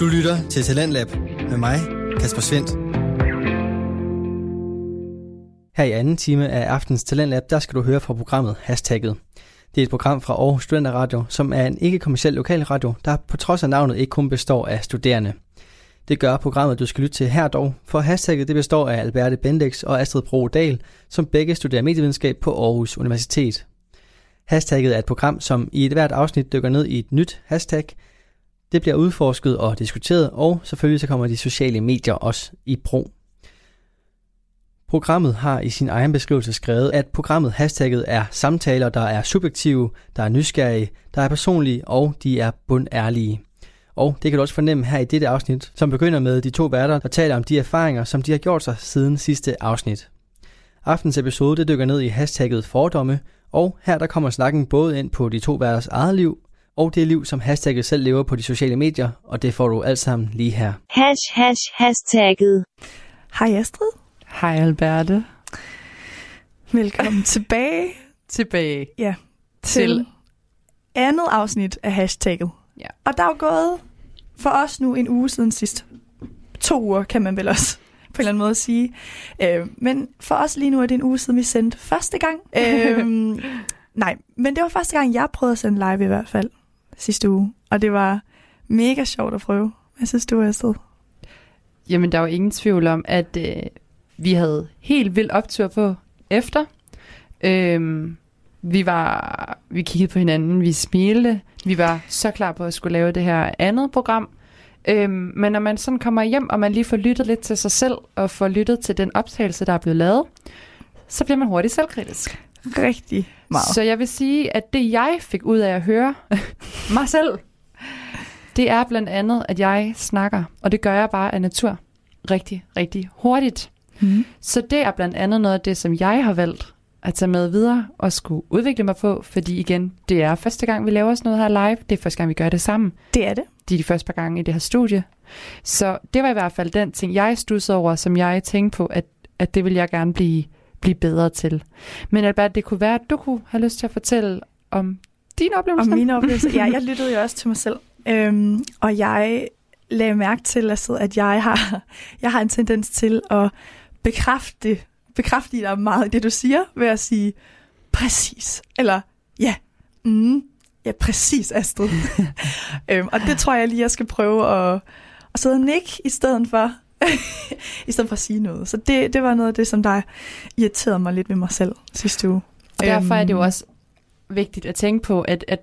Du lytter til Talentlab med mig, Kasper Svendt. Her i anden time af aftens Talentlab, der skal du høre fra programmet Hashtagget. Det er et program fra Aarhus Studenterradio, som er en ikke-kommersiel lokalradio, der på trods af navnet ikke kun består af studerende. Det gør programmet, du skal lytte til her dog, for hashtagget det består af Alberte Bendix og Astrid Bro Dahl, som begge studerer medievidenskab på Aarhus Universitet. Hashtagget er et program, som i et hvert afsnit dykker ned i et nyt hashtag. Det bliver udforsket og diskuteret, og selvfølgelig så kommer de sociale medier også i brug. Programmet har i sin egen beskrivelse skrevet, at programmet hashtagget er samtaler, der er subjektive, der er nysgerrige, der er personlige og de er bundærlige. Og det kan du også fornemme her i dette afsnit, som begynder med de to værter, der taler om de erfaringer, som de har gjort sig siden sidste afsnit. Aftens episode det dykker ned i hashtagget fordomme, og her der kommer snakken både ind på de to værters eget liv, og det liv, som hashtagget selv lever på de sociale medier, og det får du alt sammen lige her. Hash, hash, hashtagget. Hej Astrid. Hej Alberte. Velkommen tilbage Tilbage ja, til, til... andet afsnit af hashtagget. Ja. Og der er jo gået for os nu en uge siden sidst. To uger, kan man vel også på en eller anden måde sige. Øh, men for os lige nu er det en uge siden, vi sendte første gang. Øh, nej, men det var første gang, jeg prøvede at sende live i hvert fald sidste uge. Og det var mega sjovt at prøve. Hvad synes du, Astrid? Jamen, der er jo ingen tvivl om, at øh, vi havde helt vild optur på efter. Øhm, vi var, vi kiggede på hinanden, vi smilte, vi var så klar på at skulle lave det her andet program. Øhm, men når man sådan kommer hjem, og man lige får lyttet lidt til sig selv, og får lyttet til den optagelse, der er blevet lavet, så bliver man hurtigt selvkritisk. Rigtig meget. Så jeg vil sige, at det jeg fik ud af at høre mig selv, det er blandt andet, at jeg snakker, og det gør jeg bare af natur, rigtig, rigtig hurtigt. Mm. Så det er blandt andet noget af det, som jeg har valgt at tage med videre og skulle udvikle mig på, fordi igen, det er første gang, vi laver sådan noget her live. Det er første gang, vi gør det sammen. Det er det. Det er de første par gange i det her studie. Så det var i hvert fald den ting, jeg stussede over, som jeg tænkte på, at, at det vil jeg gerne blive, blive bedre til. Men Albert, det kunne være, at du kunne have lyst til at fortælle om dine oplevelser. Og mine oplevelser. Ja, jeg lyttede jo også til mig selv. Øhm, og jeg lagde mærke til, altså, at jeg har, jeg har en tendens til at bekræfte, bekræfte dig meget i det, du siger, ved at sige, præcis. Eller, ja, mm, ja, præcis, Astrid. øhm, og det tror jeg lige, jeg skal prøve at, at sidde og nikke i stedet for, i stedet for at sige noget. Så det, det var noget af det, som der irriterede mig lidt ved mig selv sidste uge. Og derfor er det jo Øhm, også vigtigt at tænke på, at, at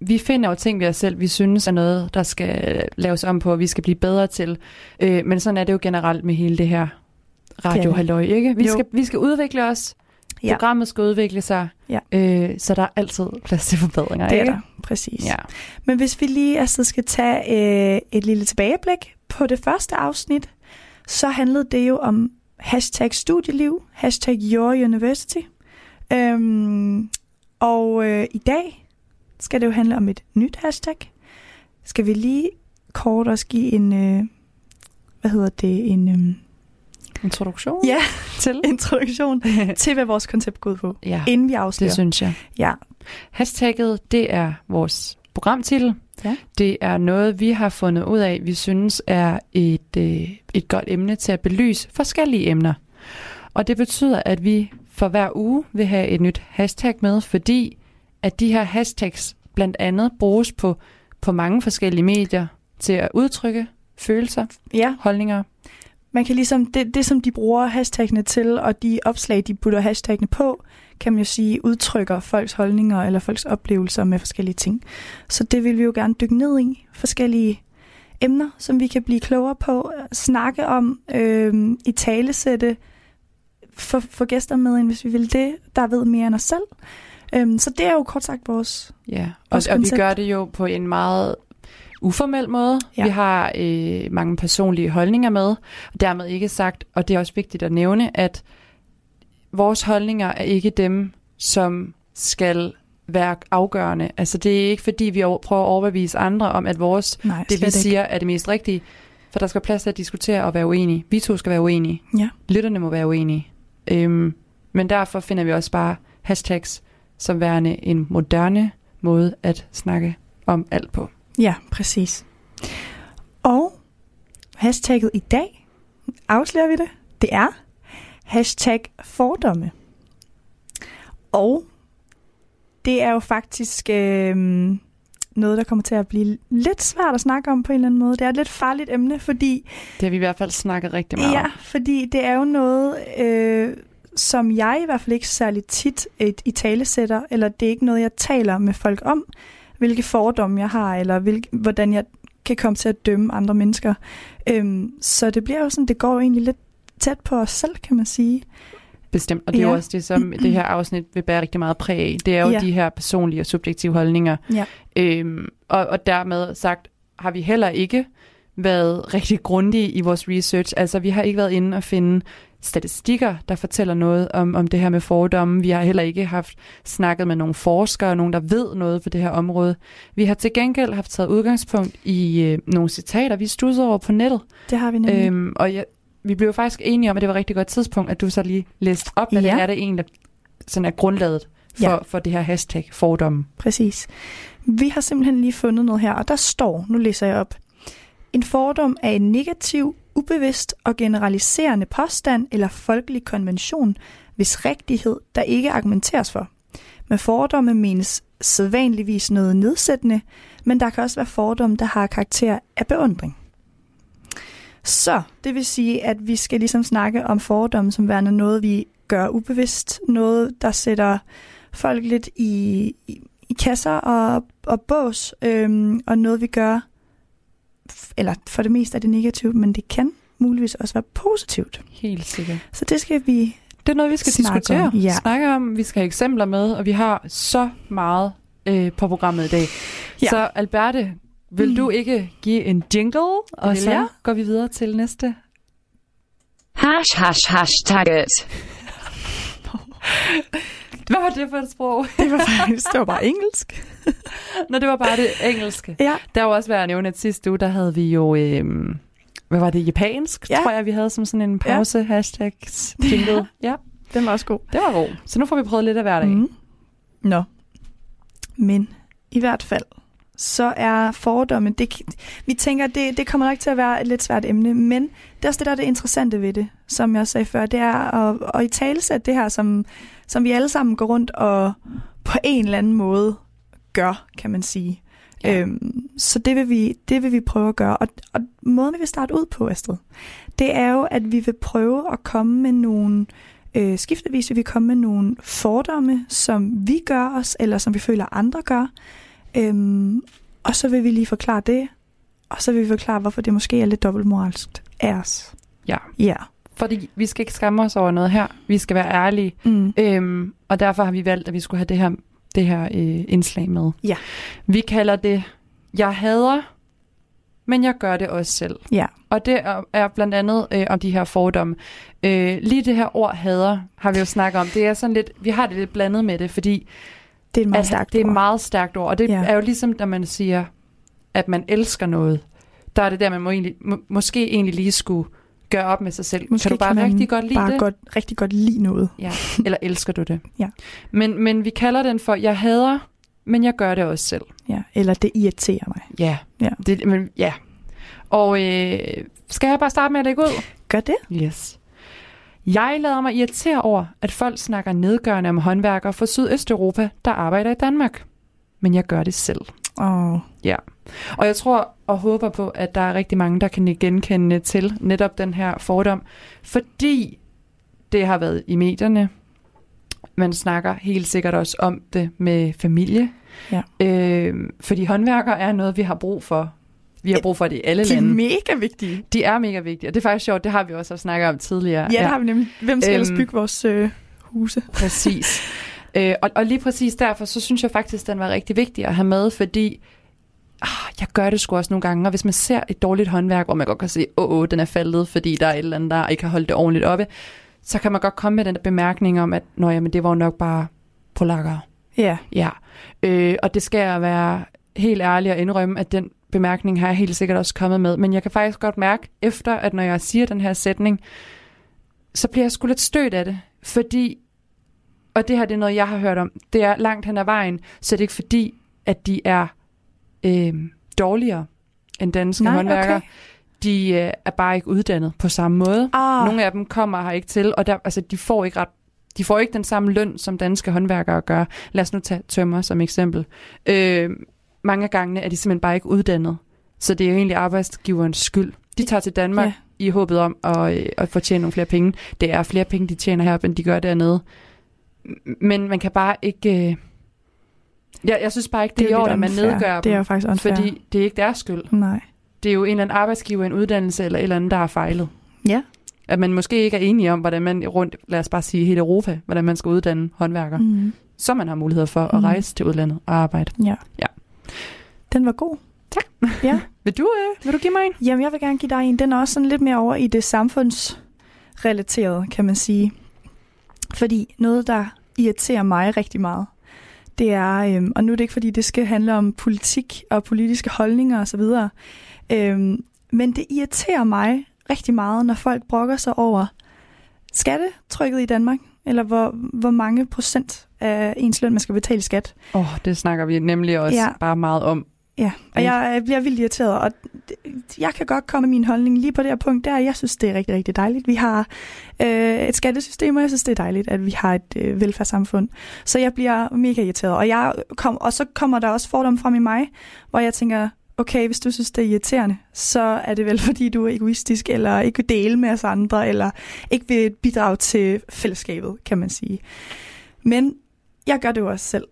vi finder jo ting ved os selv, vi synes er noget, der skal laves om på, og vi skal blive bedre til. Øh, men sådan er det jo generelt med hele det her radiohalløj, ikke? Vi Jo. skal, vi skal udvikle os, Ja. programmet skal udvikle sig, Ja. øh, så der er altid plads til forbedringer, Det er ikke? der, præcis. Ja. Men hvis vi lige altså skal tage øh, et lille tilbageblik på det første afsnit, så handlede det jo om hashtag studieliv, hashtag your university. Øhm, og øh, i dag skal det jo handle om et nyt hashtag. Skal vi lige kort også give en, øh, hvad hedder det, en øh, Introduktion ja, til. introduktion til, hvad vores koncept går ud på, ja, inden vi afslører. det synes jeg. Ja, Hashtagget, det er vores programtitel. Ja. Det er noget, vi har fundet ud af, vi synes er et, øh, et godt emne til at belyse forskellige emner. Og det betyder, at vi for hver uge vil have et nyt hashtag med, fordi at de her hashtags blandt andet bruges på, på mange forskellige medier til at udtrykke følelser, ja. holdninger. Man kan ligesom, det, det som de bruger hashtagene til, og de opslag, de putter hashtagene på, kan man jo sige, udtrykker folks holdninger eller folks oplevelser med forskellige ting. Så det vil vi jo gerne dykke ned i. Forskellige emner, som vi kan blive klogere på, snakke om, øh, i talesætte, få, få gæster med ind, hvis vi vil det, der ved mere end os selv. Øhm, så det er jo kort sagt vores... Ja, og, Vores og vi koncept. gør det jo på en meget uformel måde. Ja. Vi har øh, mange personlige holdninger med, og dermed ikke sagt, og det er også vigtigt at nævne, at vores holdninger er ikke dem, som skal være afgørende. Altså det er ikke fordi, vi prøver at overbevise andre om, at vores, Nej, det vi ikke. siger, er det mest rigtige. For der skal plads til at diskutere og være uenige. Vi to skal være uenige. Ja. Lytterne må være uenige. Øhm, men derfor finder vi også bare hashtags som værende en moderne måde at snakke om alt på. Ja, præcis. Og hashtagget i dag, afslører vi det, det er hashtag fordomme. Og det er jo faktisk øh, noget, der kommer til at blive lidt svært at snakke om på en eller anden måde. Det er et lidt farligt emne, fordi... Det har vi i hvert fald snakket rigtig meget Ja, om. fordi det er jo noget, øh, som jeg i hvert fald ikke særlig tit et, i tale sætter, eller det er ikke noget, jeg taler med folk om, hvilke fordomme jeg har, eller hvilke, hvordan jeg kan komme til at dømme andre mennesker. Øhm, så det bliver jo sådan, det går jo egentlig lidt tæt på os selv, kan man sige. Bestemt, og det er jo Ja. også det, som det her afsnit vil bære rigtig meget præg af. Det er jo Ja. de her personlige og subjektive holdninger. Ja. Øhm, og, og dermed sagt, har vi heller ikke været rigtig grundige i vores research. Altså, vi har ikke været inde og finde statistikker, der fortæller noget om, om det her med fordomme. Vi har heller ikke haft snakket med nogle forskere, nogen, der ved noget på det her område. Vi har til gengæld haft taget udgangspunkt i øh, nogle citater, vi stussede over på nettet. Det har vi nemlig. Øhm, og jeg, vi blev faktisk enige om, at det var et rigtig godt tidspunkt, at du så lige læste op, hvad Ja. det er, det egentlig sådan er grundlaget for, Ja. for det her hashtag fordomme. Præcis. Vi har simpelthen lige fundet noget her, og der står, nu læser jeg op. En fordom er en negativ, ubevidst og generaliserende påstand eller folkelig konvention, hvis rigtighed der ikke argumenteres for. Med fordomme menes sædvanligvis noget nedsættende, men der kan også være fordomme, der har karakter af beundring. Så det vil sige, at vi skal ligesom snakke om fordomme som værende noget, vi gør ubevidst, noget, der sætter folk lidt i, i, i kasser og, og bås, øhm, og noget vi gør, eller for det meste er det negativt, men det kan muligvis også være positivt. Helt sikkert. Så det skal vi, Det er noget, vi skal Snakke diskutere. om, ja. Snakke om, vi skal have eksempler med, og vi har så meget øh, på programmet i dag. Ja. Så Alberte, vil Mm. du ikke give en jingle, og så jeg. går vi videre til næste? Hash hash hashtagget. Hvad var det for et sprog? det var faktisk, det var bare engelsk. Nå, det var bare det engelske. Ja, Der var også værd at nævne, at sidste uge, der havde vi jo, øhm, hvad var det, japansk, Ja. tror jeg, vi havde som sådan en pause ja. hashtag jingle. Ja, den var også god. det var god. Så nu får vi prøvet lidt af hver dag. Mm. Mm. Nå. Men i hvert fald, så er fordomme, det, vi tænker, det, det kommer nok til at være et lidt svært emne, men det er også det, der er det interessante ved det, som jeg sagde før, det er at, at i talesætte det her, som, som vi alle sammen går rundt og på en eller anden måde gør, kan man sige. Ja. Øhm, så det vil, vi, det vil vi prøve at gøre. Og, og måden, vi vil starte ud på, Astrid, det er jo, at vi vil prøve at komme med nogle øh, skiftevis vil vi komme med nogle fordomme, som vi gør os, eller som vi føler andre gør. Øhm, og så vil vi lige forklare det, og så vil vi forklare, hvorfor det måske er lidt dobbeltmoralsk af os. Ja. Ja. Fordi vi skal ikke skamme os over noget her. Vi skal være ærlige. Mm. Øhm, og derfor har vi valgt, at vi skulle have det her, det her øh, indslag med. Ja. Vi kalder det, jeg hader, men jeg gør det også selv. Ja. Og det er, blandt andet øh, om de her fordomme. Øh, lige det her ord hader, har vi jo snakket om. Det er sådan lidt, vi har det lidt blandet med det, fordi Det er et meget at stærkt det er et meget stærkt ord. Og det Ja. er jo ligesom, når man siger, at man elsker noget. Der er det der, man må egentlig, må, måske egentlig lige skulle gøre op med sig selv. Måske kan du bare kan rigtig godt lide bare det? Godt, rigtig godt lide noget. Ja. Eller elsker du det? Ja. Men, men vi kalder den for, jeg hader, men jeg gør det også selv. Ja. Eller det irriterer mig. Ja. Ja. Det, men, ja. Og øh, skal jeg bare starte med at lægge ud? Gør det? Yes. Jeg lader mig irritere over, at folk snakker nedgørende om håndværkere fra Sydøsteuropa, der arbejder i Danmark. Men jeg gør det selv. Åh, Ja. Og jeg tror og håber på, at der er rigtig mange, der kan genkende til netop den her fordom, fordi det har været i medierne. Man snakker helt sikkert også om det med familie. Ja. Øh, fordi håndværkere er noget, vi har brug for. Vi har brug for det i alle de er lande. mega vigtige. De er mega vigtige, og det er faktisk sjovt, det har vi også snakket om tidligere. Ja, det har vi nemlig. Hvem skal ellers Øhm, bygge vores øh, huse? Præcis. øh, og, og lige præcis derfor, så synes jeg faktisk, den var rigtig vigtig at have med, fordi ah, jeg gør det sgu også nogle gange, og hvis man ser et dårligt håndværk, hvor man godt kan se, åh, åh, den er faldet, fordi der er et eller andet, der ikke har holdt det ordentligt oppe, så kan man godt komme med den der bemærkning om, at Nå, jamen, det var jo nok bare polakker. Ja. Ja. Øh, og det skal jeg være helt ærlig og indrømme, at den bemærkning har jeg helt sikkert også kommet med. Men jeg kan faktisk godt mærke, efter at når jeg siger den her sætning, så bliver jeg sgu lidt stødt af det. Fordi, og det her det er noget, jeg har hørt om, det er langt hen ad vejen, så det er ikke fordi, at de er øh, dårligere end danske Nej, håndværkere. okay. de øh, er bare ikke uddannet på samme måde. Ah, Nogle af dem kommer her ikke til, og der, altså, de får ikke ret de får ikke den samme løn, som danske håndværkere gør. Lad os nu tage tømmer som eksempel. Øh, mange af gangene er de simpelthen bare ikke uddannet. Så det er jo egentlig arbejdsgiverens skyld. De tager til Danmark Ja. i håbet om at, øh, at fortjene nogle flere penge. Det er flere penge, de tjener her, end de gør dernede. Men man kan bare ikke... Øh... Jeg, jeg synes bare ikke, det, det er i orden, at man nedgør Det er jo dem. faktisk unfair. Fordi det er ikke deres skyld. Nej. Det er jo en eller anden arbejdsgiver, en uddannelse eller et eller andet, der har fejlet. Ja. At man måske ikke er enige om, hvordan man rundt, lad os bare sige hele Europa, hvordan man skal uddanne håndværker. Mm. Mm. Så man har mulighed for at Mm. rejse til udlandet og arbejde. Ja. Ja. Den var god. Tak. Ja. Vil du, øh, vil du give mig en? Jamen, jeg vil gerne give dig en. Den er også sådan lidt mere over i det samfundsrelaterede, kan man sige. Fordi noget, der irriterer mig rigtig meget, det er, øhm, og nu er det ikke, fordi det skal handle om politik og politiske holdninger osv., øhm, men det irriterer mig rigtig meget, når folk brokker sig over skattetrykket i Danmark, eller hvor, hvor mange procent af ens løn, man skal betale skat. Åh, oh, det snakker vi nemlig også ja. bare meget om. Ja, og jeg, bliver vildt irriteret, og jeg kan godt komme med min holdning lige på det her punkt der. Jeg synes, det er rigtig, rigtig dejligt. Vi har øh, et skattesystem, og jeg synes, det er dejligt, at vi har et øh, velfærdssamfund. Så jeg bliver mega irriteret, og, jeg kom, og så kommer der også fordomme frem i mig, hvor jeg tænker, okay, hvis du synes, det er irriterende, så er det vel, fordi du er egoistisk, eller ikke vil dele med os andre, eller ikke vil bidrage til fællesskabet, kan man sige. Men jeg gør det jo også selv.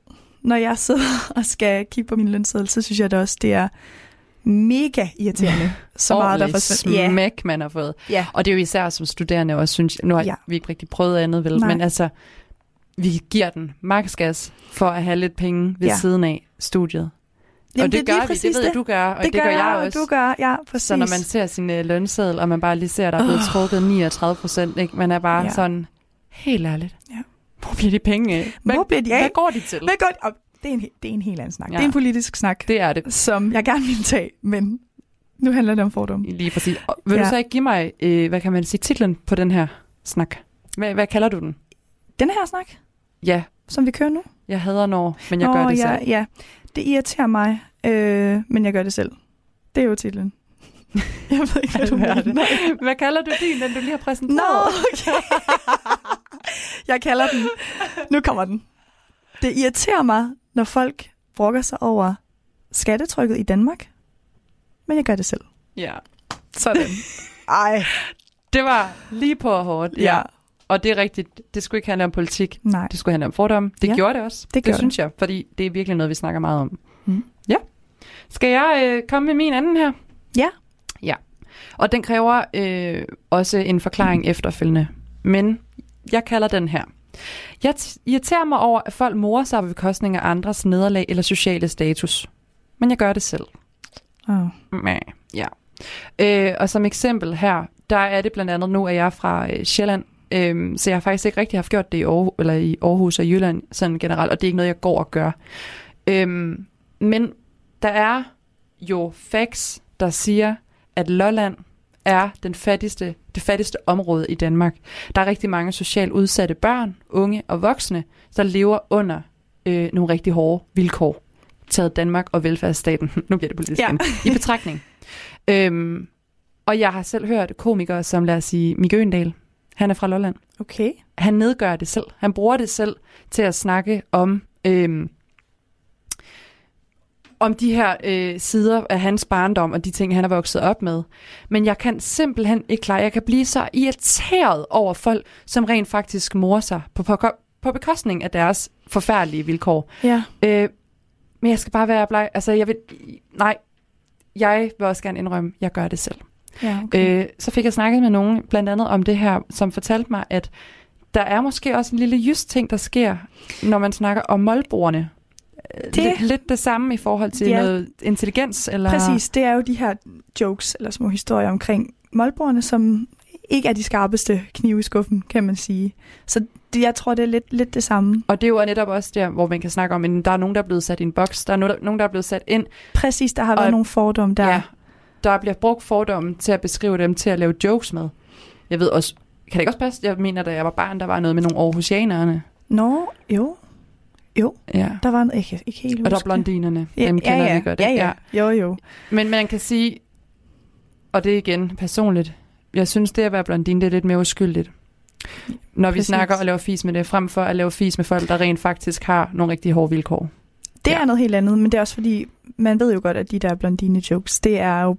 Når jeg sidder og skal kigge på min lønseddel, så synes jeg det også, det er mega irriterende. Så meget, der forsvinder. Ja, smæk, man har fået. ja. Og det er jo især som studerende også, synes jeg. Nu har Ja. ja. vi ikke rigtig prøvet andet, vel? Nej. Men altså, vi giver den max gas for at have lidt penge ved Ja. ja. siden af studiet. Jamen, og det, lige gør vi, det ved jeg, du gør, og det, det gør jeg, også. og du gør, ja, præcis. Så når man ser sin øh, lønseddel, og man bare lige ser, at der er blevet trukket 39 procent, man er bare Ja. ja. sådan, helt ærligt, Ja. Hvor bliver de penge af? Hvad, Hvor bliver de af? Hvad går de til? Men godt, og det, er en, det er en helt anden snak. Ja. Det er en politisk snak, Det er det. som jeg gerne vil tage, men nu handler det om fordomme. Lige præcis. Og vil Ja. du så ikke give mig, øh, hvad kan man sige, titlen på den her snak? Hvad, hvad kalder du den? Den her snak, Ja, som vi kører nu. jeg hader når, men jeg Nå, gør det ja, selv. Ja, det irriterer mig, øh, men jeg gør det selv. Det er jo titlen. jeg ved ikke, hvad du er mener. det? Hvad kalder du din, den du lige har præsenteret? Nå, okay. jeg kalder den. Nu kommer den. Det irriterer mig, når folk brokker sig over skattetrykket i Danmark, men jeg gør det selv. Ja. Sådan. Ej. Det var lige på og hårdt. Ja. Og det er rigtigt. Det skulle ikke handle om politik. Nej. Det skulle handle om fordomme. Det Ja, ja, gjorde det også. det det, gjorde det synes jeg, fordi det er virkelig noget, vi snakker meget om. Mm. Ja. Skal jeg øh, komme med min anden her? Ja. Og den kræver øh, også en forklaring efterfølgende. Men jeg kalder den her. Jeg irriterer mig over, at folk morer sig på bekostning af andres nederlag eller sociale status. Men jeg gør det selv. Oh. Mæh, Ja. Øh, og som eksempel her, der er det blandt andet, nu er jeg fra øh, Sjælland, øh, så jeg har faktisk ikke rigtig haft gjort det i Aarhus, eller i Aarhus og Jylland sådan generelt, og det er ikke noget, jeg går og gør. Øh, men der er jo facts, der siger, at Lolland er den fattigste, det fattigste område i Danmark. Der er rigtig mange socialt udsatte børn, unge og voksne, der lever under øh, nogle rigtig hårde vilkår. Taget Danmark og velfærdsstaten, nu bliver det politisk Ja. igen, i betragtning. øhm, og jeg har selv hørt komikere som, lad os sige, Mikke Øgendal. Han er fra Lolland. Okay. Han nedgør det selv. Han bruger det selv til at snakke om, øhm, om de her øh, sider af hans barndom og de ting, han er vokset op med. Men jeg kan simpelthen ikke klare, jeg kan blive så irriteret over folk, som rent faktisk morer sig på, på, på bekostning af deres forfærdelige vilkår. Ja. Øh, men jeg skal bare være bleg. Altså, jeg vil... Nej, jeg vil også gerne indrømme, jeg gør det selv. Ja, okay. Øh, så fik jeg snakket med nogen, blandt andet om det her, som fortalte mig, at der er måske også en lille just ting, der sker, når man snakker om målbrugerne. Det- Det... Lidt, det samme i forhold til Ja. noget intelligens. Eller... Præcis, det er jo de her jokes eller små historier omkring målbrugerne, som ikke er de skarpeste knive i skuffen, kan man sige. Så det, jeg tror, det er lidt, lidt det samme. Og det er jo netop også der, hvor man kan snakke om, at der er nogen, der er blevet sat i en boks, der er no- nogen, der er blevet sat ind, Præcis, der har været Og- nogle fordomme der. Ja, der bliver brugt fordommen til at beskrive dem til at lave jokes med. Jeg ved også, kan det ikke også passe? Jeg mener, da jeg var barn, der var noget med nogle Aarhusianerne. Nå, jo. Jo, Ja. der var en, ikke, ikke helt Og der er blondinerne. Ja, Dem kender ja, ja. vi godt. Ja, ikke? ja. Jo, jo. Men man kan sige, og det er igen personligt. Jeg synes, det at være blondine, det er lidt mere uskyldigt. Når vi Præcis. snakker og laver fis med det, frem for at lave fis med folk, der rent faktisk har nogle rigtig hårde vilkår. Det Ja. er noget helt andet, men det er også fordi, man ved jo godt, at de der blondine jokes, det er jo,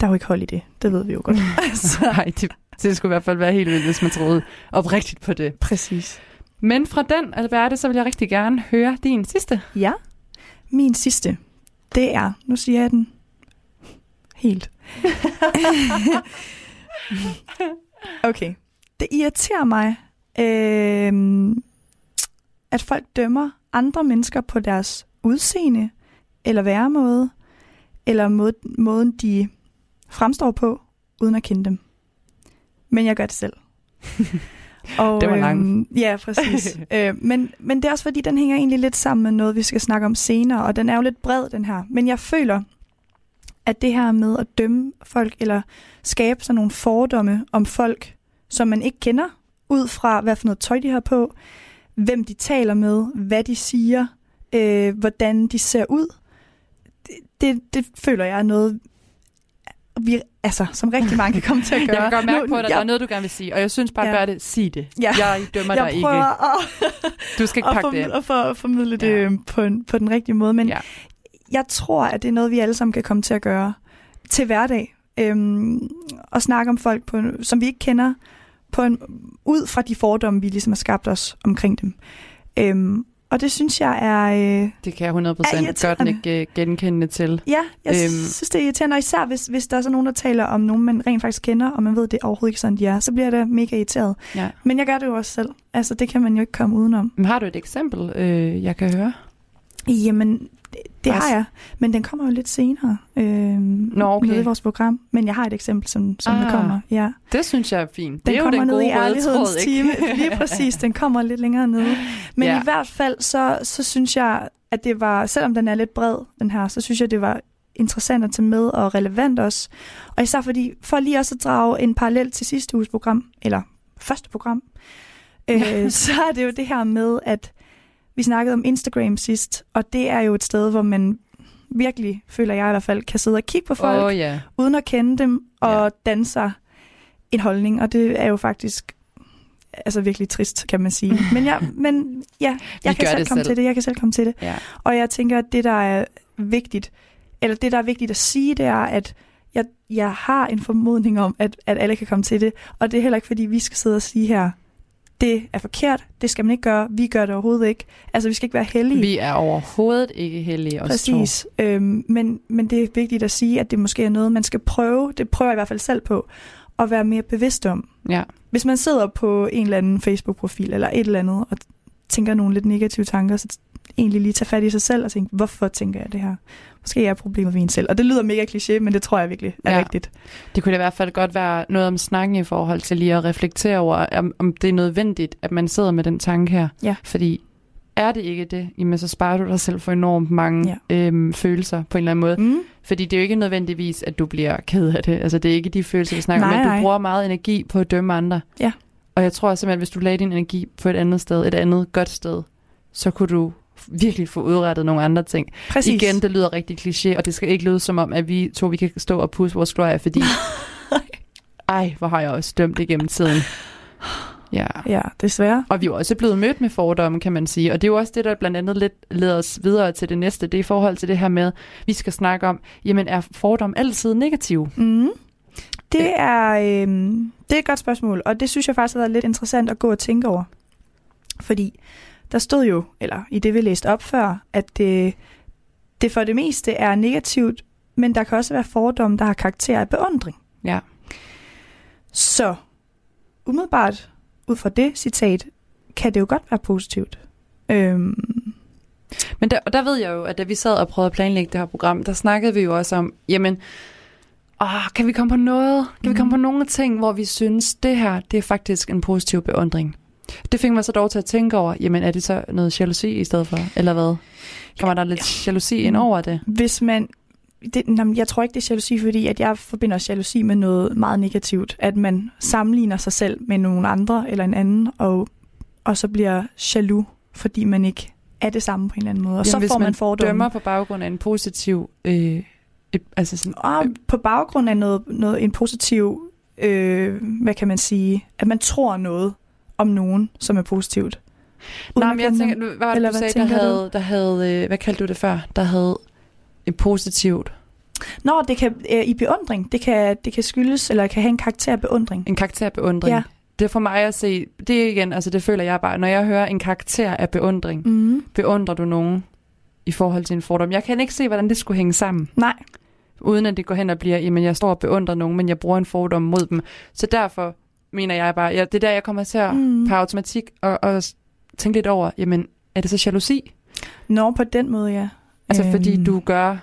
der er jo ikke hold i det. Det ved vi jo godt. altså, Nej, det, det skulle i hvert fald være helt vildt, hvis man troede oprigtigt på det. præcis. Men fra den, Alberte, så vil jeg rigtig gerne høre din sidste. Ja, min sidste, det er, nu siger jeg den helt. okay, det irriterer mig, øh, at folk dømmer andre mennesker på deres udseende, eller væremåde, eller måde, måden, de fremstår på, uden at kende dem. Men jeg gør det selv. Og, Det var øhm, ja, præcis. øh, men, men det er også fordi, den hænger egentlig lidt sammen med noget, vi skal snakke om senere, og den er jo lidt bred, den her. Men jeg føler, at det her med at dømme folk, eller skabe sådan nogle fordomme om folk, som man ikke kender, ud fra hvad for noget tøj de har på, hvem de taler med, hvad de siger, øh, hvordan de ser ud, det, det, det føler jeg er noget, vi, altså, som rigtig mange kan komme til at gøre. Jeg kan godt mærke Nu- på dig, at jeg- der er noget, du gerne vil sige, og jeg synes bare, Ja. ja. det. Sig det. Ja. Jeg dømmer dig jeg ikke. prøver at, Du skal ikke pakke det ind. at for, formidle det Ja. ja. på, en, på den rigtige måde. Men Ja. ja. jeg tror, at det er noget, vi alle sammen kan komme til at gøre til hverdag. Øhm, og snakke om folk, på, en- som vi ikke kender, på en, ud fra de fordomme, vi ligesom har skabt os omkring dem. Øhm, og det synes jeg er... Øh, Det kan jeg 100% Er godt ikke uh, genkende til. ja, jeg øhm. synes, det er irriterende. Og især hvis, hvis der er så nogen, der taler om nogen, man rent faktisk kender, og man ved, det er overhovedet ikke sådan, de er, så bliver det mega irriteret. Ja. Men jeg gør det jo også selv. Altså, det kan man jo ikke komme udenom. Men har du et eksempel, øh, jeg kan høre? Jamen, det, har jeg. Men den kommer jo lidt senere øh, Nå, okay. nede i vores program. Men jeg har et eksempel, som, som Ah, der kommer. Ja. Det synes jeg er fint. Den det er jo kommer den ned gode i ærlighedens tråd, time. Lige præcis, den kommer lidt længere nede. Men ja. i hvert fald, så, så synes jeg, at det var, selvom den er lidt bred, den her, så synes jeg, det var interessant at tage med og relevant også. Og især fordi, for lige også at drage en parallel til sidste uges program, eller første program, øh, så er det jo det her med, at vi snakkede om Instagram sidst, og det er jo et sted, hvor man virkelig, føler jeg i hvert fald, kan sidde og kigge på folk, oh, ja. uden at kende dem, og ja. danne sig en holdning, og det er jo faktisk altså virkelig trist, kan man sige. Men, jeg, men ja, jeg kan selv komme selv. til det, jeg kan selv komme til det. ja. Og jeg tænker, at det, der er vigtigt, eller det, der er vigtigt at sige, det er, at jeg, jeg har en formodning om, at, at alle kan komme til det. Og det er heller ikke, fordi vi skal sidde og sige her, det er forkert, det skal man ikke gøre, vi gør det overhovedet ikke. Altså, vi skal ikke være heldige. Vi er overhovedet ikke heldige os Præcis. Øhm, men, men det er vigtigt at sige, at det måske er noget, man skal prøve, det prøver jeg i hvert fald selv på, at være mere bevidst om. to. Ja. Hvis man sidder på en eller anden Facebook-profil eller et eller andet, og tænker nogle lidt negative tanker, så egentlig lige tage fat i sig selv og tænke, hvorfor tænker jeg det her? Måske er jeg problemer ved en selv. Og det lyder mega kliché, men det tror jeg virkelig er Ja. rigtigt. Det kunne da i hvert fald godt være noget om snakken i forhold til lige at reflektere over, om, om det er nødvendigt, at man sidder med den tanke her. Ja. Fordi er det ikke det, jamen så sparer du dig selv for enormt mange Ja. øhm, følelser på en eller anden måde. Mm. Fordi det er jo ikke nødvendigvis, at du bliver ked af det. Altså det er ikke de følelser, vi snakker om, Nej, men du bruger meget energi på at dømme andre. Ja. Og jeg tror simpelthen, at hvis du lagde din energi på et andet sted, et andet godt sted, så kunne du virkelig få udrettet nogle andre ting. Præcis. Igen, det lyder rigtig kliché, og det skal ikke lyde som om, at vi to vi kan stå og pusse vores glorie, fordi ej, hvor har jeg også dømt igennem tiden. Ja. Ja, desværre. Og vi er også blevet mødt med fordomme, kan man sige. Og det er jo også det, der blandt andet lidt leder os videre til det næste. Det er i forhold til det her med, vi skal snakke om, jamen er fordomme altid negative? Mm. Det, er, øh, det er et godt spørgsmål, og det synes jeg faktisk har været lidt interessant at gå og tænke over. Fordi der stod jo, eller i det vi læste op før, at det, det for det meste er negativt, men der kan også være fordomme, der har karakter af beundring. Ja. Så umiddelbart ud fra det citat, kan det jo godt være positivt. Øhm, Men der, og der ved jeg jo, at da vi sad og prøvede at planlægge det her program, der snakkede vi jo også om, jamen, åh, kan vi komme på noget? Kan vi komme på nogle ting, hvor vi synes, det her, det er faktisk en positiv beundring? Det fik mig så dog til at tænke over, jamen er det så noget jalousi i stedet for, eller hvad? Kommer der lidt jalousi ind over det? hvis man... Det, jamen, jeg tror ikke, det er jalousi, fordi at jeg forbinder jalousi med noget meget negativt. At man sammenligner sig selv med nogle andre eller en anden, og, og så bliver jaloux, fordi man ikke er det samme på en eller anden måde. Og Jamen, så får man, man fordomme. Dømmer på baggrund af en positiv øh, Et, altså sådan, Og på baggrund af noget, noget en positiv, øh, hvad kan man sige, at man tror noget om nogen, som er positivt. Uden Nej, men jeg tænker, hvad var det, Eller du sagde, der tænker du? havde, der havde, øh, hvad kaldte du det før? Der havde et positivt, Nå, det kan øh, i beundring, det kan, det kan skyldes, eller kan have en karakter af beundring. en karakterbeundring. Ja. Det er for mig at se, det er igen, altså det føler jeg bare, når jeg hører en karakter af beundring, Mm. beundrer du nogen i forhold til en fordom? Jeg kan ikke se, hvordan det skulle hænge sammen, Nej, uden at det går hen og bliver, jamen jeg står og beundrer nogen, men jeg bruger en fordom mod dem. Så derfor mener jeg bare, ja, det er der, jeg kommer til at Mm. per automatik og, og tænke lidt over, jamen er det så jalousi? Nå, på den måde, ja. Altså øhm. fordi du gør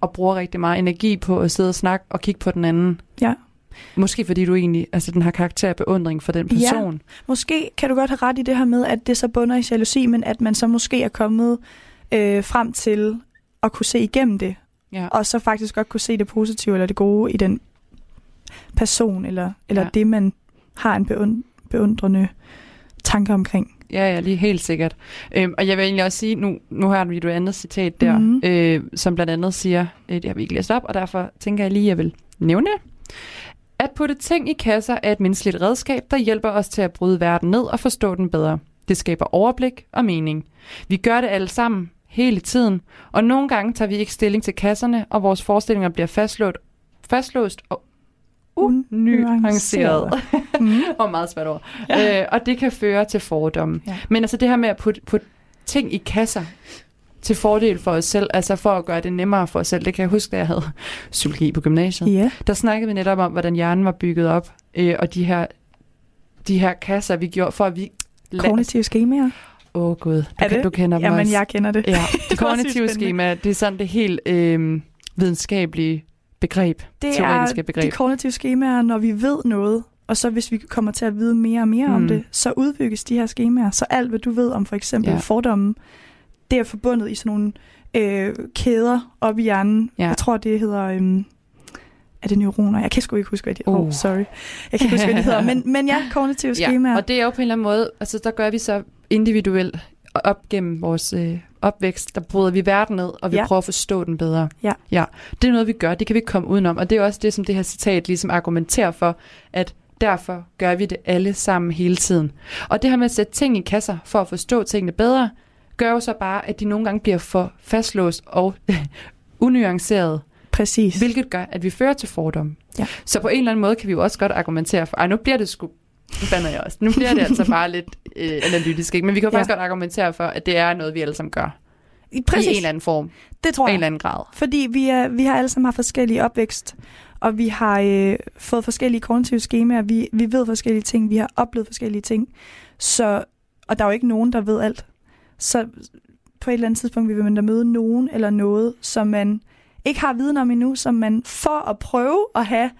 og bruger rigtig meget energi på at sidde og snakke og kigge på den anden. Ja. Måske fordi du egentlig, altså den har karakter af beundring for den Ja. person. Måske kan du godt have ret i det her med, at det så bunder i jalousi, men at man så måske er kommet øh, frem til at kunne se igennem det, Ja. og så faktisk godt kunne se det positive eller det gode i den person, eller, eller Ja. ja. det, man har en beund, beundrende tanke omkring. Ja, ja, lige helt sikkert. Øhm, og jeg vil egentlig også sige, nu, nu har vi et andet citat der, Mhm. mm-hmm. øh, som blandt andet siger, øh, det har vi ikke læst op, og derfor tænker jeg lige, at jeg vil nævne. At putte ting i kasser er et menneskeligt redskab, der hjælper os til at bryde verden ned og forstå den bedre. Det skaber overblik og mening. Vi gør det alle sammen, hele tiden, og nogle gange tager vi ikke stilling til kasserne, og vores forestillinger bliver fastlåst, fastlåst og unuanceret. Mm. og meget svært ord. Ja. Øh, og det kan føre til fordomme. Ja. Men altså det her med at putte, putte ting i kasser til fordel for os selv, altså for at gøre det nemmere for os selv. Det kan jeg huske, da jeg havde psykologi på gymnasiet. Ja. Der snakkede vi netop om, hvordan hjernen var bygget op, øh, og de her, de her kasser, vi gjorde, for at vi... Kognitive skemaer. Åh oh, gud, du, Er det? du kender dem Jamen, også. jeg kender det. Ja, det kognitive skema, det er sådan det helt øh, videnskabelige begreb, Det teoretiske er begreb. de kognitive skemaer, når vi ved noget, og så hvis vi kommer til at vide mere og mere mm. om det, så udbygges de her skemaer. Så alt, hvad du ved om for eksempel Ja. fordommen, det er forbundet i sådan nogle øh, kæder op i hjernen. Ja. Jeg tror, det hedder... Øhm, er det neuroner? Jeg kan sgu ikke huske, hvad de oh. Uh. oh, sorry. Jeg kan ikke huske, hvad de hedder. Men, men ja, kognitive skemaer. Ja, og det er jo på en eller anden måde, altså der gør vi så individuelt op gennem vores øh, opvækst, der bryder vi verden ned, og vi Ja. prøver at forstå den bedre. Ja. ja. Det er noget, vi gør, det kan vi ikke komme udenom, og det er også det, som det her citat ligesom argumenterer for, at derfor gør vi det alle sammen hele tiden. Og det her med at sætte ting i kasser for at forstå tingene bedre, gør jo så bare, at de nogle gange bliver for fastlåst og unuanceret, Præcis. hvilket gør, at vi fører til fordomme. Ja. Så på en eller anden måde kan vi jo også godt argumentere for, ej, nu bliver det sgu, bander jeg også, nu bliver det altså bare lidt øh, analytisk, ikke? men vi kan Ja. faktisk godt argumentere for, at det er noget, vi alle sammen gør. Præcis. I en eller anden form, det tror i en jeg. eller anden grad. Fordi vi, er, vi har alle sammen haft forskellige opvækst, og vi har øh, fået forskellige kognitive skemaer, vi, vi ved forskellige ting, vi har oplevet forskellige ting. Så, og der er jo ikke nogen, der ved alt. Så på et eller andet tidspunkt vil man da møde nogen eller noget, som man ikke har viden om endnu, som man for at prøve at have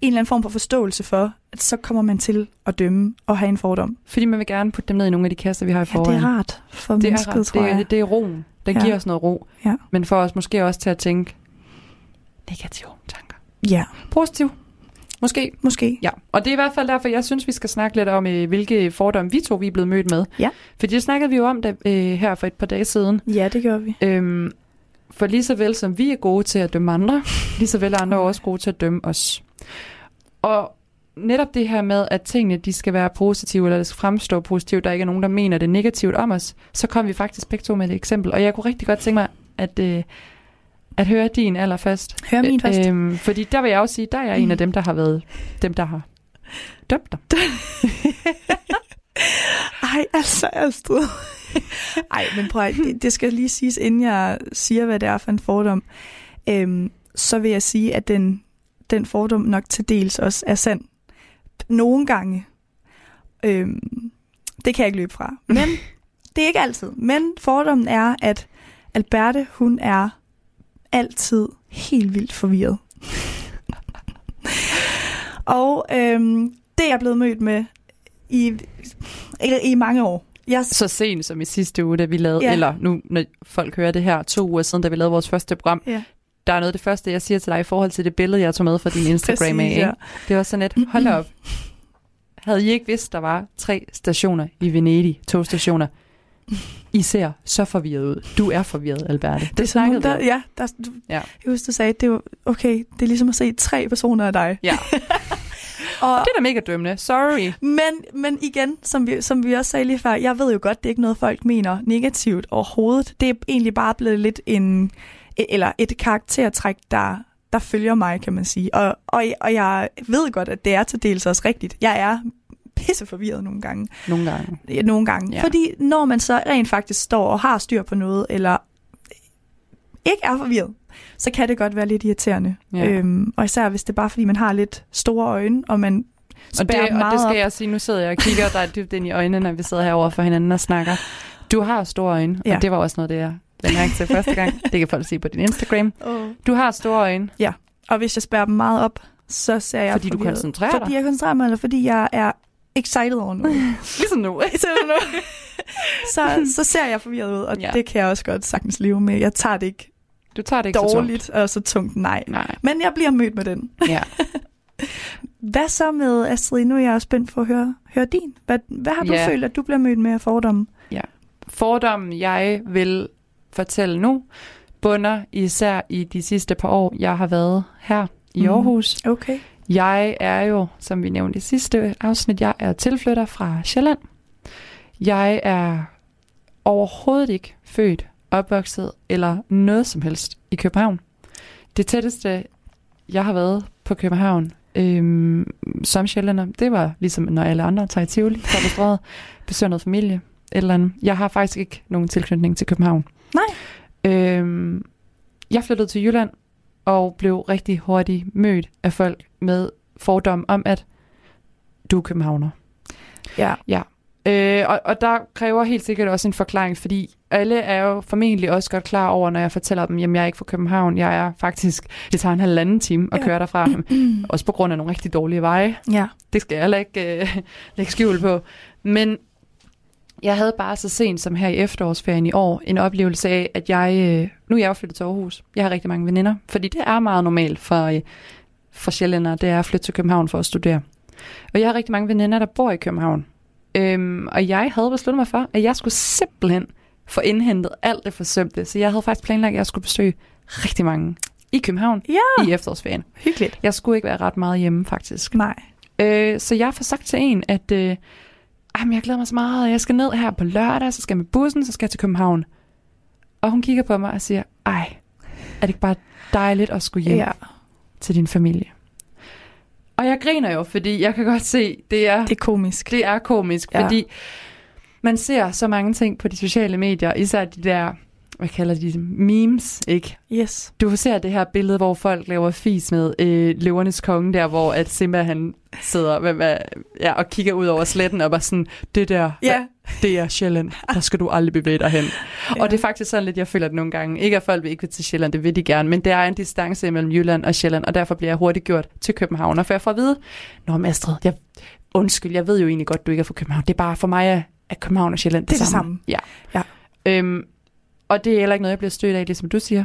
en eller anden form for forståelse for, at så kommer man til at dømme og have en fordom. Fordi man vil gerne putte dem ned i nogle af de kasser, vi har i Ja, forvejen. det er rart for det er, mennesket, rart. tror det, jeg. er, det er roen. Den Ja. giver os noget ro. Ja. Men for os måske også til at tænke negative tanker. Ja, Positiv. Måske. måske. Ja, og det er i hvert fald derfor, jeg synes, vi skal snakke lidt om, øh, hvilke fordomme vi to vi er blevet mødt med. Ja. Fordi det snakkede vi jo om da, øh, her for et par dage siden. Ja, det gør vi. Øhm, for lige så vel som vi er gode til at dømme andre, lige så vel er andre også gode til at dømme os. Og netop det her med, at tingene de skal være positive, eller det skal fremstå positivt, der ikke er nogen, der mener det negativt om os, så kom vi faktisk begge to med et eksempel. Og jeg kunne rigtig godt tænke mig, at, øh, at høre din allerførst. Hør min først. Øhm, fordi der vil jeg også sige, der er jeg en af dem, der har været dem, der har dømt dig. Ej, altså Astrid. Ej, men prøv at, det, det skal lige siges, inden jeg siger, hvad det er for en fordom. Øhm, så vil jeg sige, at den, den fordom nok til dels også er sand. Nogle gange. Øhm, det kan jeg ikke løbe fra. Men det er ikke altid. Men fordommen er, at Alberte, hun er altid helt vildt forvirret. Og øhm, det er jeg blevet mødt med i, i, i mange år. Jeg, Så sent som i sidste uge, da vi lavede, ja. eller nu, når folk hører det her, to uger siden, da vi lavede vores første program, Ja. Der er noget af det første, jeg siger til dig i forhold til det billede, jeg tog med fra din Instagram af. Præcis, ikke? ja. Det var sådan et, hold op. Havde I ikke vidst, der var tre stationer i Venedig, togstationer, I ser så forvirret ud. Du er forvirret, Alberte. Det, Det snakkede der, ja, der, du, Ja. Jeg husker, du sagde, det er jo, okay, det er ligesom at se tre personer af dig. Ja. Og, Det er da mega dømmende. Sorry. men, men igen, som vi, som vi også sagde lige før, jeg ved jo godt, det er ikke noget, folk mener negativt overhovedet. Det er egentlig bare blevet lidt en, eller et karaktertræk, der, der følger mig, kan man sige. Og, og, og jeg ved godt, at det er til dels også rigtigt. Jeg er pisse forvirret nogle gange. Nogle gange. Ja, Nogle gange. Ja. Fordi når man så rent faktisk står og har styr på noget, eller ikke er forvirret, så kan det godt være lidt irriterende. Ja. Øhm, og især hvis det er bare fordi, man har lidt store øjne, og man Og det, og det skal jeg sige, nu sidder jeg og kigger dig dybt ind i øjnene, når vi sidder herovre for hinanden og snakker. Du har store øjne. Ja. og det var også noget, det jeg lagde mærke til første gang. Det kan folk se på din Instagram. Oh. Du har store øjne. Og hvis jeg spærrer dem meget op, så ser jeg Fordi du koncentrerer Fordi dig. jeg koncentrerer mig, eller fordi jeg er excited over noget. Ligesom nu. Du nu? så, så ser jeg forvirret ud, og Ja. ja. det kan jeg også godt sagtens leve med. Jeg tager det ikke Du tager det ikke så dårligt og så tungt, nej. tungt. Nej. Men jeg bliver mødt med den. Ja. Hvad så med Astrid? Nu er jeg også spændt for at høre, høre din. Hvad, hvad har du Ja. følt, at du bliver mødt med af fordomme? Fordommen, jeg vil fortælle nu, bunder især i de sidste par år, jeg har været her i Mhm. Aarhus. Okay. Jeg er jo, som vi nævnte i sidste afsnit, jeg er tilflytter fra Sjælland. Jeg er overhovedet ikke født, opvokset eller noget som helst i København. Det tætteste, jeg har været på København øhm, som sjællander, det var ligesom når alle andre tager i Tivoli, tager på strøget, besøger noget familie, et eller andet. Jeg har faktisk ikke nogen tilknytning til København. Nej. Øhm, jeg flyttede til Jylland og blev rigtig hurtigt mødt af folk med fordom om, at du er københavner. Ja. Øh, og, og der kræver helt sikkert også en forklaring, fordi alle er jo formentlig også godt klar over, når jeg fortæller dem, jamen jeg er ikke fra København, jeg er faktisk, det tager en halvanden time at Ja. køre derfra, også på grund af nogle rigtig dårlige veje. Ja. Det skal jeg heller ikke øh, lægge skjul på. Men jeg havde bare så sent som her i efterårsferien i år en oplevelse af, at jeg... Øh, nu er jeg jo flyttet til Aarhus. Jeg har rigtig mange veninder, fordi det er meget normalt for, øh, for sjællændere, det er at flytte til København for at studere. Og jeg har rigtig mange veninder, der bor i København. Øhm, og jeg havde besluttet mig for, at jeg skulle simpelthen få indhentet alt det forsømte. Så jeg havde faktisk planlagt, at jeg skulle besøge rigtig mange i København Ja, i efterårsferien. hyggeligt. Jeg skulle ikke være ret meget hjemme, faktisk. Nej. Øh, så jeg får sagt til en, at øh, jamen, jeg glæder mig så meget. Jeg skal ned her på lørdag, så skal jeg med bussen, så skal jeg til København. Og hun kigger på mig og siger, ej, er det ikke bare dejligt at skulle hjem Ja, til din familie? Og jeg griner jo, fordi jeg kan godt se, det er, det er komisk. det er komisk, Ja. fordi man ser så mange ting på de sociale medier, især de der, hvad kalder de memes, ikke? Yes. Du ser det her billede, hvor folk laver fis med øh, løvernes konge, der hvor at Simba han sidder med, med, ja, og kigger ud over sletten og bare sådan, det der, Ja. det er Sjælland, der skal du aldrig bevæge dig hen. Ja. Og det er faktisk sådan lidt, jeg føler det nogle gange. Ikke at folk vil ikke vil til Sjælland, det vil de gerne, men det er en distance mellem Jylland og Sjælland, og derfor bliver jeg hurtigt gjort til København. Og for jeg får at vide, Nå, men Astrid, jeg, undskyld, jeg ved jo egentlig godt, du ikke er fra København. Det er bare for mig, at København og Sjælland Det er det samme. Ja. Ja. Øhm, og det er heller ikke noget, jeg bliver stødt af, det som du siger.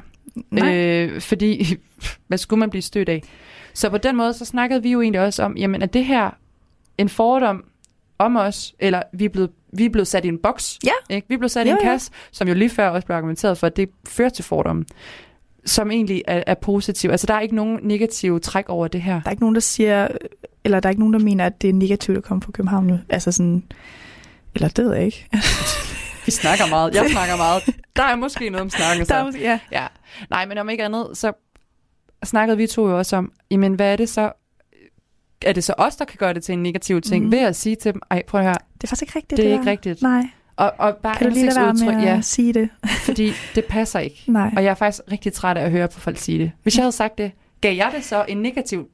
Nej. Øh, fordi, hvad skulle man blive stødt af? Så på den måde, så snakkede vi jo egentlig også om, jamen er det her en fordom om os, eller vi er blevet, vi er blevet sat i en boks? Ja. Ikke? Vi er blevet sat i Jo, en jo. kasse, som jo lige før også blev argumenteret for, at det fører til fordomme, som egentlig er, er positiv. Altså der er ikke nogen negative træk over det her. Der er ikke nogen, der siger, eller der er ikke nogen, der mener, at det er negativt at komme fra København nu. Altså sådan, eller det ved jeg ikke. Vi snakker meget, jeg snakker meget. Der er måske noget om snakken. Der er Så. måske, ja. Ja. Nej, men om ikke andet, så snakkede vi to jo også om, jamen hvad er det så, er det så os, der kan gøre det til en negativ ting, mm. ved at sige til dem, ej prøv at høre, Det er faktisk ikke rigtigt. det er der. ikke rigtigt. Nej, Og, og bare kan du lige lade være med at ja, sige det? fordi det passer ikke. Nej. Og jeg er faktisk rigtig træt af at høre på folk sige det. Hvis jeg havde sagt det, gav jeg det så en negativ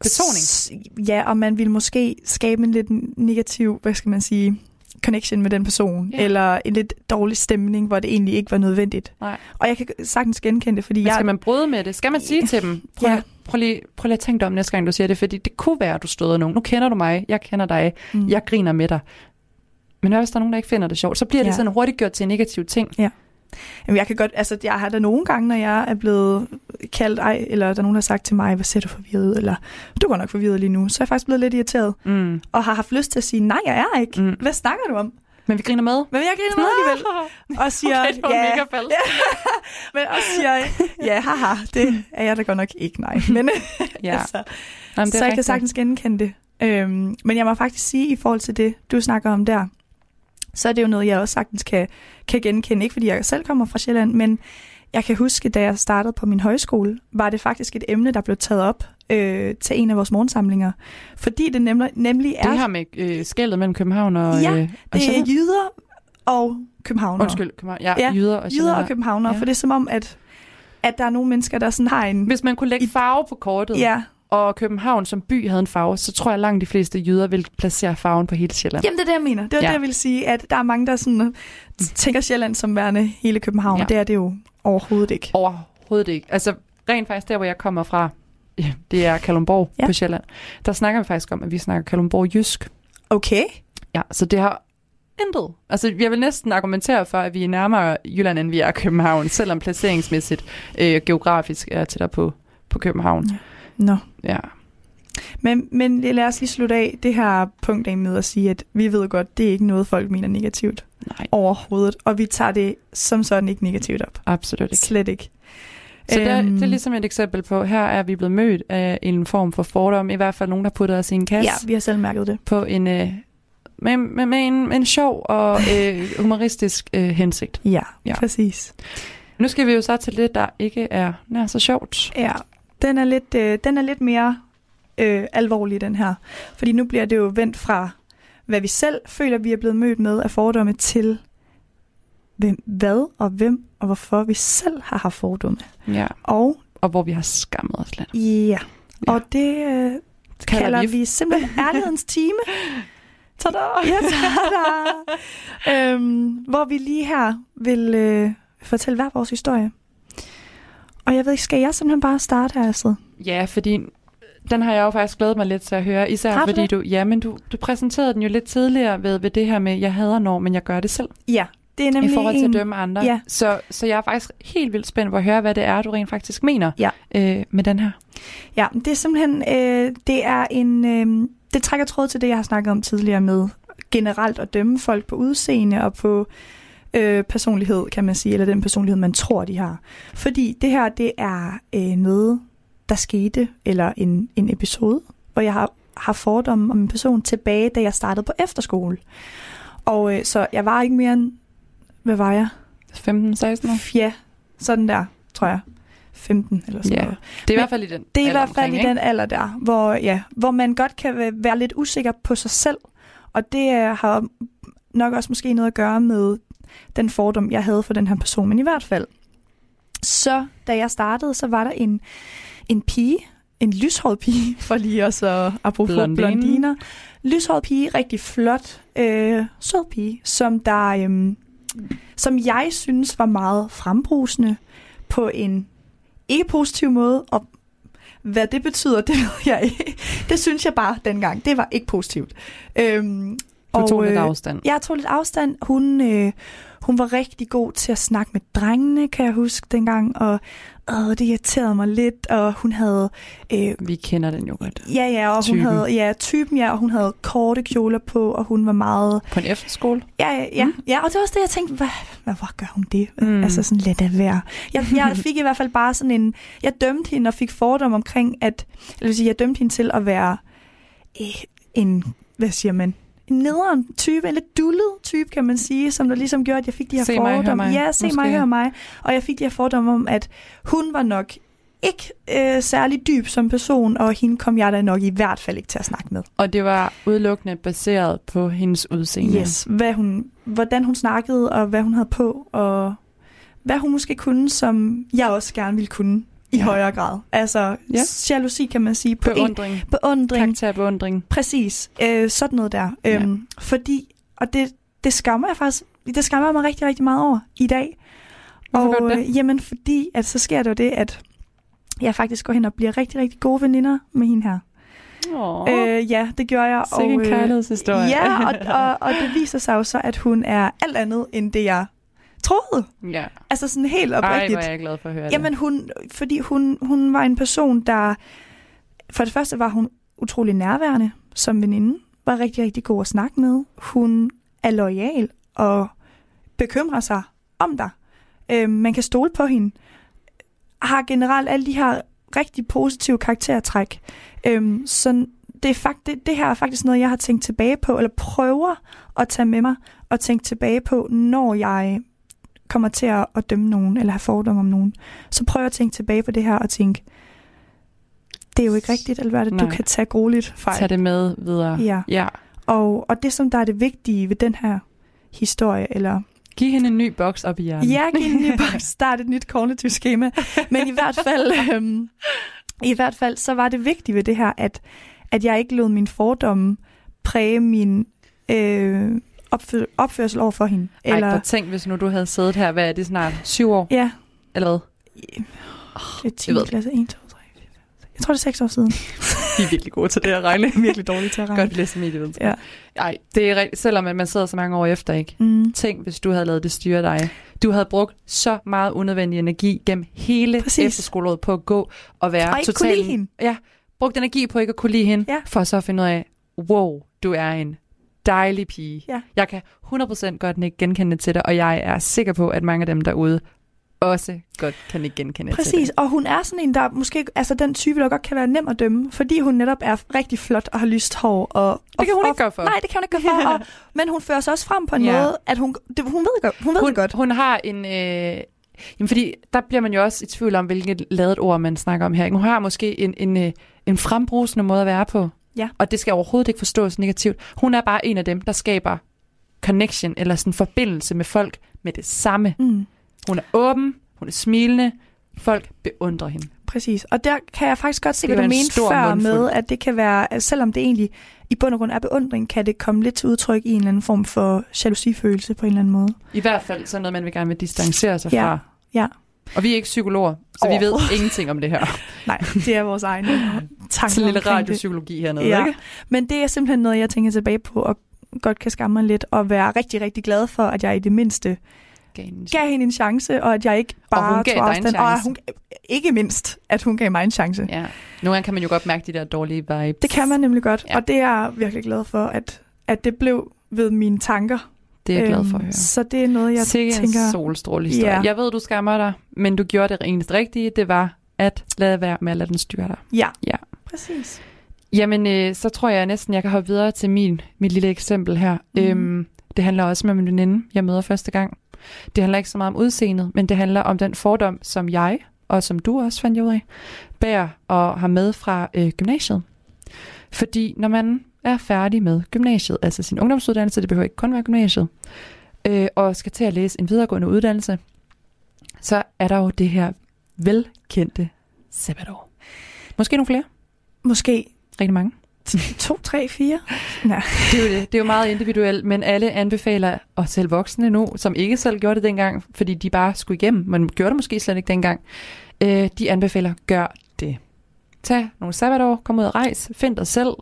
betoning? S- Ja, og man vil måske skabe en lidt negativ, hvad skal man sige, connection med den person, Ja. ja. eller en lidt dårlig stemning, hvor det egentlig ikke var nødvendigt. Nej. Og jeg kan sagtens genkende det, fordi Men jeg... skal man bryde med det? Skal man sige til dem, prøv, Ja. ja. prøv, lige, prøv lige at tænke dig om næste gang, du siger det, fordi det kunne være, at du støder nogen. Nu kender du mig, jeg kender dig, Mm. jeg griner med dig. Men hvad hvis der er nogen, der ikke finder det sjovt? Så bliver det Ja. sådan hurtigt gjort til en negativ ting. Jamen, jeg kan godt, altså jeg har da nogle gange, når jeg er blevet kaldt ej, eller der er nogen, der har sagt til mig, hvad ser du forvirret eller du går nok forvirret lige nu, så er jeg faktisk blevet lidt irriteret, Mm. og har haft lyst til at sige, nej, jeg er ikke. Mm. Hvad snakker du om? Men vi griner med. Men jeg griner med alligevel. Og siger, Okay, det var ja, mega falsk. men og siger, ja, haha, det er jeg da godt nok ikke, nej. Men Ja. altså, Jamen, det så jeg kan sagtens genkende det. Øhm, men jeg må faktisk sige, i forhold til det, du snakker om der, så er det jo noget, jeg også sagtens kan, kan genkende. Ikke fordi jeg selv kommer fra Sjælland, men jeg kan huske, da jeg startede på min højskole, var det faktisk et emne, der blev taget op øh, til en af vores morgensamlinger. Fordi det nemlig, nemlig er, Det her med øh, skældet mellem København og, Ja, øh, og det er jyder og københavnere. Undskyld, København. Ja, Ja, jyder og Jyder og københavnere, Ja. for det er som om, at, at der er nogle mennesker, der sådan har en... Hvis man kunne lægge farve på kortet, Ja, og København som by havde en farve, så tror jeg langt de fleste jyder vil placere farven på hele Sjælland. Jamen, det er det, jeg mener. Det var Ja. ja. det, jeg ville sige, at der er mange, der sådan, tænker Sjælland som værende hele København, Ja. ja. det er det jo overhovedet ikke. Overhovedet ikke. Altså, rent faktisk der, hvor jeg kommer fra, ja, det er Kalundborg ja. Ja. på Sjælland. Der snakker vi faktisk om, at vi snakker Kalundborg jysk. Okay. Ja, så det har intet. Altså, jeg vil næsten argumentere for, at vi er nærmere Jylland, end vi er København, selvom placeringsmæssigt øh, geografisk er tættere på, på København. Nå. Ja. Men, men lad os lige slutte af det her punkt af med at sige, at vi ved godt, det er ikke noget, folk mener negativt Nej, overhovedet, og vi tager det som sådan ikke negativt op. absolut ikke. Slet ikke. Så det, er, Øhm, det er ligesom et eksempel på, her er vi blevet mødt af en form for fordom, i hvert fald nogen, der puttede os i en kasse. Ja, vi har selv mærket det. på en, øh, med, med, med en, en sjov og øh, humoristisk øh, hensigt. Ja, Ja. ja, præcis. Nu skal vi jo så til det, der ikke er nær så sjovt. Ja, den er lidt, øh, den er lidt mere øh, alvorlig, den her. Fordi nu bliver det jo vendt fra, hvad vi selv føler, vi er blevet mødt med af fordomme, til hvem, hvad og hvem og hvorfor vi selv har haft fordomme. Ja. Og Og hvor vi har skammet os lidt. ja, og det øh, Det kalder vi, vi simpelthen ærlighedens time. Tada! Ja, tada! øhm, hvor vi lige her vil øh, fortælle hver vores historie. Og jeg ved ikke, skal jeg simpelthen bare starte her, Astrid? Ja, fordi den har jeg jo faktisk glædet mig lidt til at høre. Især Har du fordi det? du, ja, men du, du præsenterede den jo lidt tidligere ved, ved det her med, jeg hader når, men jeg gør det selv. Ja, det er nemlig I forhold til en... at dømme andre. Ja. Så, så jeg er faktisk helt vildt spændt på at høre, hvad det er, du rent faktisk mener Ja. øh, med den her. Ja, det er simpelthen, øh, det er en, øh, det trækker tråd til det, jeg har snakket om tidligere med generelt at dømme folk på udseende og på øh, personlighed, kan man sige, eller den personlighed, man tror, de har. Fordi det her, det er øh, noget, der skete, eller en, en episode, hvor jeg har, har fordomme om en person tilbage, da jeg startede på efterskole. Og øh, så jeg var ikke mere end, hvad var jeg? 15-16 år? Ja, sådan der, tror jeg. 15 eller sådan Ja. noget. Det er i Men hvert fald i den Det er i hvert fald omkring, i den alder der, hvor, ja, hvor man godt kan væ- være lidt usikker på sig selv. Og det øh, har nok også måske noget at gøre med den fordom, jeg havde for den her person. Men i hvert fald, så da jeg startede, så var der en, en pige, en lyshåret pige, for lige også at apropos Blondine. blondiner. Lyshåret pige, rigtig flot, øh, sød pige, som der, øhm, som jeg synes var meget frembrusende på en ikke positiv måde, og hvad det betyder, det ved jeg ikke. Det synes jeg bare dengang. Det var ikke positivt. Øhm, Du tog lidt øh, afstand. jeg tog lidt afstand. Hun, øh, hun var rigtig god til at snakke med drengene, kan jeg huske dengang, og øh, det irriterede mig lidt, og hun havde, øh, Vi kender den jo godt. ja ja, og hun Typen. havde, ja, typen, ja, og hun havde korte kjoler på, og hun var meget, På en efterskole? ja, ja, ja, Mm. ja og det var også det, jeg tænkte, hvad, hvad hvor gør hun det? Mm. Altså sådan, lad det være. Jeg, jeg fik i hvert fald bare sådan en, jeg dømte hende og fik fordom omkring, at, eller vil sige, jeg dømte hende til at være øh, en, hvad siger man, en nederen type, en lidt dullet type, kan man sige, som der ligesom gjorde, at jeg fik de her Se mig, fordomme. mig, ja, se mig, måske. hør mig. Og jeg fik de her fordomme om, at hun var nok ikke øh, særlig dyb som person, og hende kom jeg da nok i hvert fald ikke til at snakke med. Og det var udelukkende baseret på hendes udseende. Yes, hvad hun, hvordan hun snakkede, og hvad hun havde på, og hvad hun måske kunne, som jeg også gerne ville kunne i højere grad. Altså, Ja. ja. jalousi kan man sige. På en, Beundring. beundring. Karakterbeundring. Præcis. Øh, sådan noget der. Ja. Øhm, fordi, og det, det skammer jeg faktisk, det skammer jeg mig rigtig, rigtig meget over i dag. Hvorfor gør og det? øh, jamen, fordi at så sker der jo det, at jeg faktisk går hen og bliver rigtig, rigtig gode veninder med hende her. Åh, Øh, ja, det gjorde jeg. Sikke en øh, kærlighedshistorie. Ja, og, og, og det viser sig jo så, at hun er alt andet end det, jeg troede. ja. Altså sådan helt Ej, oprigtigt. hvor er jeg glad for at høre Jamen hun, fordi hun, hun var en person, der... For det første var hun utrolig nærværende som veninde. Var rigtig, rigtig god at snakke med. Hun er lojal og bekymrer sig om dig. Øh, man kan stole på hende. Har generelt alle de her rigtig positive karaktertræk. Øh, så det, er fakt, det, det her er faktisk noget, jeg har tænkt tilbage på, eller prøver at tage med mig og tænke tilbage på, når jeg kommer til at, at dømme nogen, eller have fordomme om nogen. Så jeg at tænke tilbage på det her og tænke, det er jo ikke rigtigt, Alberte. Du Nej. kan tage grueligt fejl. Tag det med videre. Ja. ja. Og, og det, som der er det vigtige ved den her historie, eller Giv hende en ny boks op i hjernen. ja, giv en ny boks, start et nyt kognitivt schema. Men i hvert fald, øhm, i hvert fald, så var det vigtigt ved det her, at, at jeg ikke lod min fordomme præge min øh, opfør, opførsel over for hende. Ej, Eller... tænk, hvis nu du havde siddet her, hvad er det snart? Syv år? ja, Eller hvad? det er 10. jeg ved det. klasse, 1, 2, 3, 4, 5, 6. Jeg tror, det er 6 år siden. Vi er virkelig gode til det at regne. Virkelig dårligt til at regne. Godt, vi læser medievidenskab. Ja. Ej, det er rigtigt, selvom man sidder så mange år efter, ikke? Mm. Tænk, hvis du havde lavet det styre dig. Du havde brugt så meget unødvendig energi gennem hele Præcis. efterskoleåret på at gå og være Og ikke kunne totalt... lide hende. Ja, brugt energi på ikke at kunne lide hende, Ja. for så at finde ud af, wow, du er en dejlig pige. Ja. Jeg kan 100% godt ikke genkende til det, og jeg er sikker på, at mange af dem derude også godt kan ikke genkende til Præcis, det. og hun er sådan en, der måske, altså den type, der godt kan være nem at dømme, fordi hun netop er rigtig flot og har lyst hår. Og, Det kan hun og, ikke gøre for. Nej, det kan hun ikke gøre for, og, men hun fører sig også frem på en Ja. måde, at hun, det, hun ved, godt, hun ved hun, det godt. Hun har en... Øh, jamen fordi der bliver man jo også i tvivl om, hvilket lavet ord man snakker om her. Hun har måske en, en, øh, en frembrusende måde at være på. Ja. Og det skal overhovedet ikke forstås negativt. Hun er bare en af dem, der skaber connection, eller sådan forbindelse med folk med det samme. Mm, Hun er åben, hun er smilende, folk beundrer hende. præcis, og der kan jeg faktisk godt se, hvad du en mente før mundfuld. med, at det kan være, at selvom det egentlig i bund og grund er beundring, kan det komme lidt til udtryk i en eller anden form for jalousifølelse på en eller anden måde. I hvert fald sådan noget, man vil gerne vil distancere sig Ja, fra. ja. Og vi er ikke psykologer, så vi ved ingenting om det her. Nej, det er vores egne tanker Sådan en lille radiopsykologi hernede, Ja. ikke? Men det er simpelthen noget, jeg tænker tilbage på, og godt kan skamme mig lidt, og være rigtig, rigtig glad for, at jeg i det mindste Gav en- gav hende en chance, og at jeg ikke bare hun gav tog afstand. Og hun, ikke mindst, at hun gav mig en chance. Ja. Nogle gange kan man jo godt mærke de der dårlige vibes. Det kan man nemlig godt, ja. og det er jeg virkelig glad for, at, at det blev ved mine tanker. Det er jeg glad for at Øhm, høre. Så det er noget, jeg Sikke tænker... en solstråle historie. Jeg ved, du skammer dig, men du gjorde det eneste rigtige. Det var at lade være med at lade den styre dig. Ja, Ja. præcis. Jamen, øh, så tror jeg næsten, jeg kan hoppe videre til min, mit lille eksempel her. Mm. Øhm, det handler også med min veninde, jeg møder første gang. Det handler ikke så meget om udseendet, men det handler om den fordom, som jeg, og som du også fandt ud af, bærer og har med fra øh, gymnasiet. Fordi når man er færdig med gymnasiet, altså sin ungdomsuddannelse, det behøver ikke kun være gymnasiet, øh, og skal til at læse en videregående uddannelse, så er der jo det her velkendte sabbatår. Måske nogle flere, Måske rigtig mange. to, tre, fire. Nej. Det er jo det. Det er jo meget individuelt, men alle anbefaler, og selv voksne nu, som ikke selv gjorde det dengang, fordi de bare skulle igennem, men gjorde det måske slet ikke dengang, øh, de anbefaler, gør det. Tag nogle sabbatår, kom ud og rejs, find dig selv,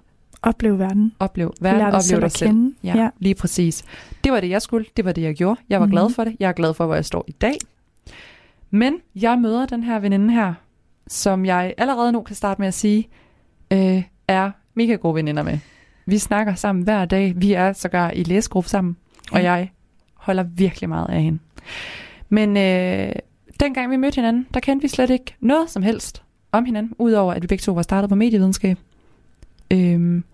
Oplev verden. oplev verden, Lær dig oplev selv dig selv. kende. Ja, ja, lige præcis. Det var det, jeg skulle. Det var det, jeg gjorde. Jeg var mm. glad Mhm. for det. Jeg er glad for, hvor jeg står i dag. Men jeg møder den her veninde her, som jeg allerede nu kan starte med at sige, øh, er mega gode veninder med. Vi snakker sammen hver dag. Vi er sågar i læsegruppe sammen, og Ja. jeg holder virkelig meget af hende. Men øh, dengang vi mødte hinanden, der kendte vi slet ikke noget som helst om hinanden, udover at vi begge to var startet på medievidenskab. Øhm,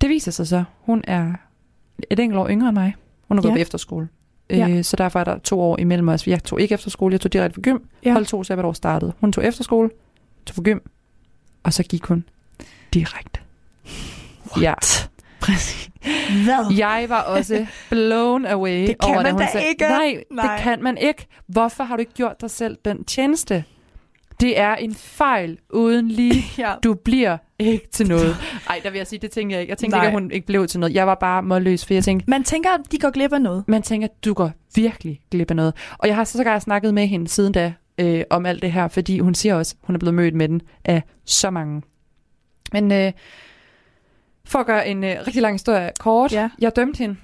det viser sig så, hun er et enkelt år yngre end mig. Hun er gået Ja. på efterskole. Ja. Øh, så derfor er der to år imellem os. Jeg tog ikke efterskole, jeg tog direkte på gym. Ja. Ja. Hold to sabbatår startede. Hun tog efterskole, tog på gym, og så gik hun direkte. What? Ja, præcis. Hvad? Jeg var også blown away Det kan over, man hun da sagde, ikke. Nej, Nej. det kan man ikke. Hvorfor har du ikke gjort dig selv den tjeneste? Det er en fejl uden lige. Ja. Du bliver ikke til noget. Nej, der vil jeg sige, det tænkte jeg ikke. Jeg tænkte Nej. ikke, at hun ikke blev til noget. Jeg var bare målløs, for jeg tænkte, Man tænker, at de går glip af noget. man tænker, du går virkelig glip af noget. Og jeg har så sågar snakket med hende siden da øh, om alt det her, fordi hun siger også, hun er blevet mødt med den af så mange. Men øh, for at gøre en øh, rigtig lang historie kort, Ja. jeg dømte hende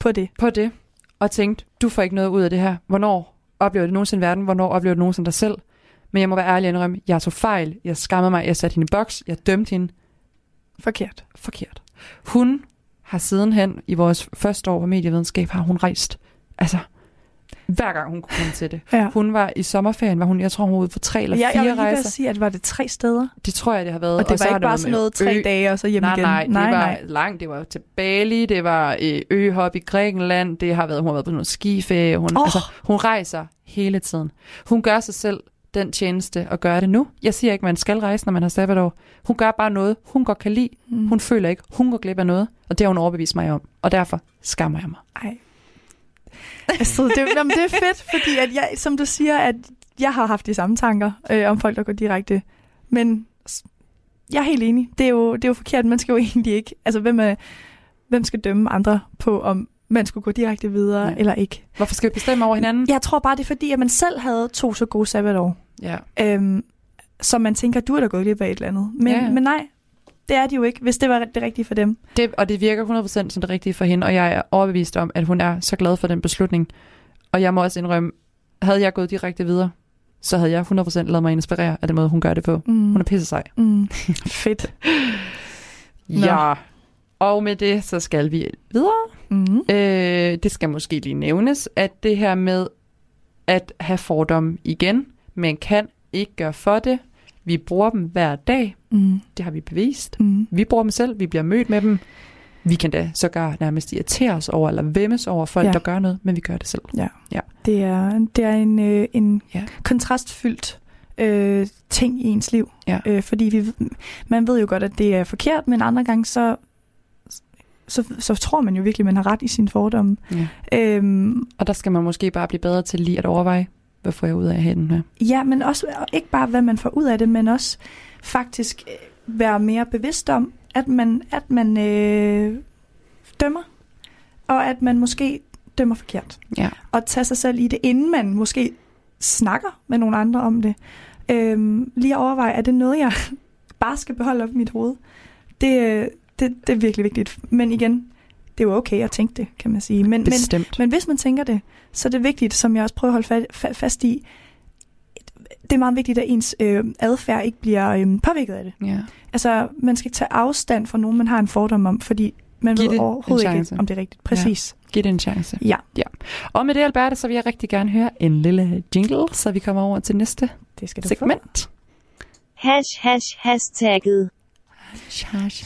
På det. på det, og tænkte, du får ikke noget ud af det her. Hvornår oplever du nogensinde verden? Hvornår oplever du nogensinde dig selv? Men jeg må være ærlig og indrømme, jeg tog fejl. Jeg skammede mig. Jeg satte hende i boks. Jeg dømte hende Forkert. forkert. Hun har sidenhen i vores første år på medievidenskab, har hun rejst. Altså, hver gang hun kunne komme til det. Ja. Hun var i sommerferien, var hun, jeg tror hun var ude på tre eller Ja, jeg fire vil lige ved at rejser. sige, at var det tre steder? Det tror jeg, det har været. Og det så var ikke bare sådan noget tre ø- dage, og så hjem nej, igen? Nej, det nej, var nej. langt. Det var til Bali, det var øh, øhop i Grækenland, det har været, hun har været på noget skiferie. Hun, oh. altså, hun rejser hele tiden. Hun gør sig selv den tjeneste at gøre det nu. Jeg siger ikke, man skal rejse, når man har sabbatår. Hun gør bare noget, hun godt kan lide. Mm. Hun føler ikke, hun går glip af noget. Og det har hun overbevist mig om. Og derfor skammer jeg mig. Ej. Altså, det, jamen, det er fedt, fordi at jeg, som du siger, at jeg har haft de samme tanker øh, om folk, der går direkte. Men jeg er helt enig. Det er jo, det er jo forkert. Man skal jo egentlig ikke... Altså, hvem, er, hvem skal dømme andre på, om man skulle gå direkte videre Nej. eller ikke? Hvorfor skal vi bestemme over hinanden? Jeg tror bare, det er fordi, at man selv havde to så gode sabbatår. Ja. Øhm, så man tænker, du er da gået glip af et eller andet. Men, Ja, men nej, det er de jo ikke, hvis det var det rigtige for dem. Det, og det virker 100% som det rigtige for hende, og jeg er overbevist om, at hun er så glad for den beslutning. Og jeg må også indrømme, havde jeg gået direkte videre, så havde jeg 100% lavet mig inspirere af den måde, hun gør det på. Mm. Hun er pisse sej. Mm. Fedt. Nå. Ja. Og med det, så skal vi videre. Mm. Øh, det skal måske lige nævnes, at det her med at have fordomme igen, men kan ikke gøre for det. Vi bruger dem hver dag. Mm. Det har vi bevist. Mm. Vi bruger dem selv. Vi bliver mødt med dem. Vi kan da sågar nærmest irritere os over, eller vemmes over folk, Ja. ja. der gør noget, men vi gør det selv. Det er, det er en, øh, en Ja. kontrastfyldt øh, ting i ens liv. Ja. Øh, fordi vi, man ved jo godt, at det er forkert, men andre gange så, så, så tror man jo virkelig, man har ret i sine fordomme. Ja. Øhm, Og der skal man måske bare blive bedre til lige at overveje, hvad får jeg ud af hænden her. ja, men også ikke bare, hvad man får ud af det, men også faktisk øh, være mere bevidst om, at man, at man øh, dømmer, og at man måske dømmer forkert. Ja. og tage sig selv i det, inden man måske snakker med nogle andre om det. Øhm, lige at overveje, er det noget, jeg bare skal beholde op i mit hoved? Det, øh, det, det er virkelig vigtigt. Men igen, det er jo okay at tænke det, kan man sige. Men, men, Bestemt. men hvis man tænker det, så er det vigtigt, som jeg også prøver at holde fa- fa- fast i, det er meget vigtigt, at ens øh, adfærd ikke bliver øh, påvirket af det. ja. Altså, man skal tage afstand fra nogen, man har en fordom om, fordi man Giv ved overhovedet ikke, om det er rigtigt. Præcis. Giv det en chance. Ja. ja. Og med det, Alberte, så vil jeg rigtig gerne høre en lille jingle, så vi kommer over til næste Det skal du få. segment. Hash hash hashtagget.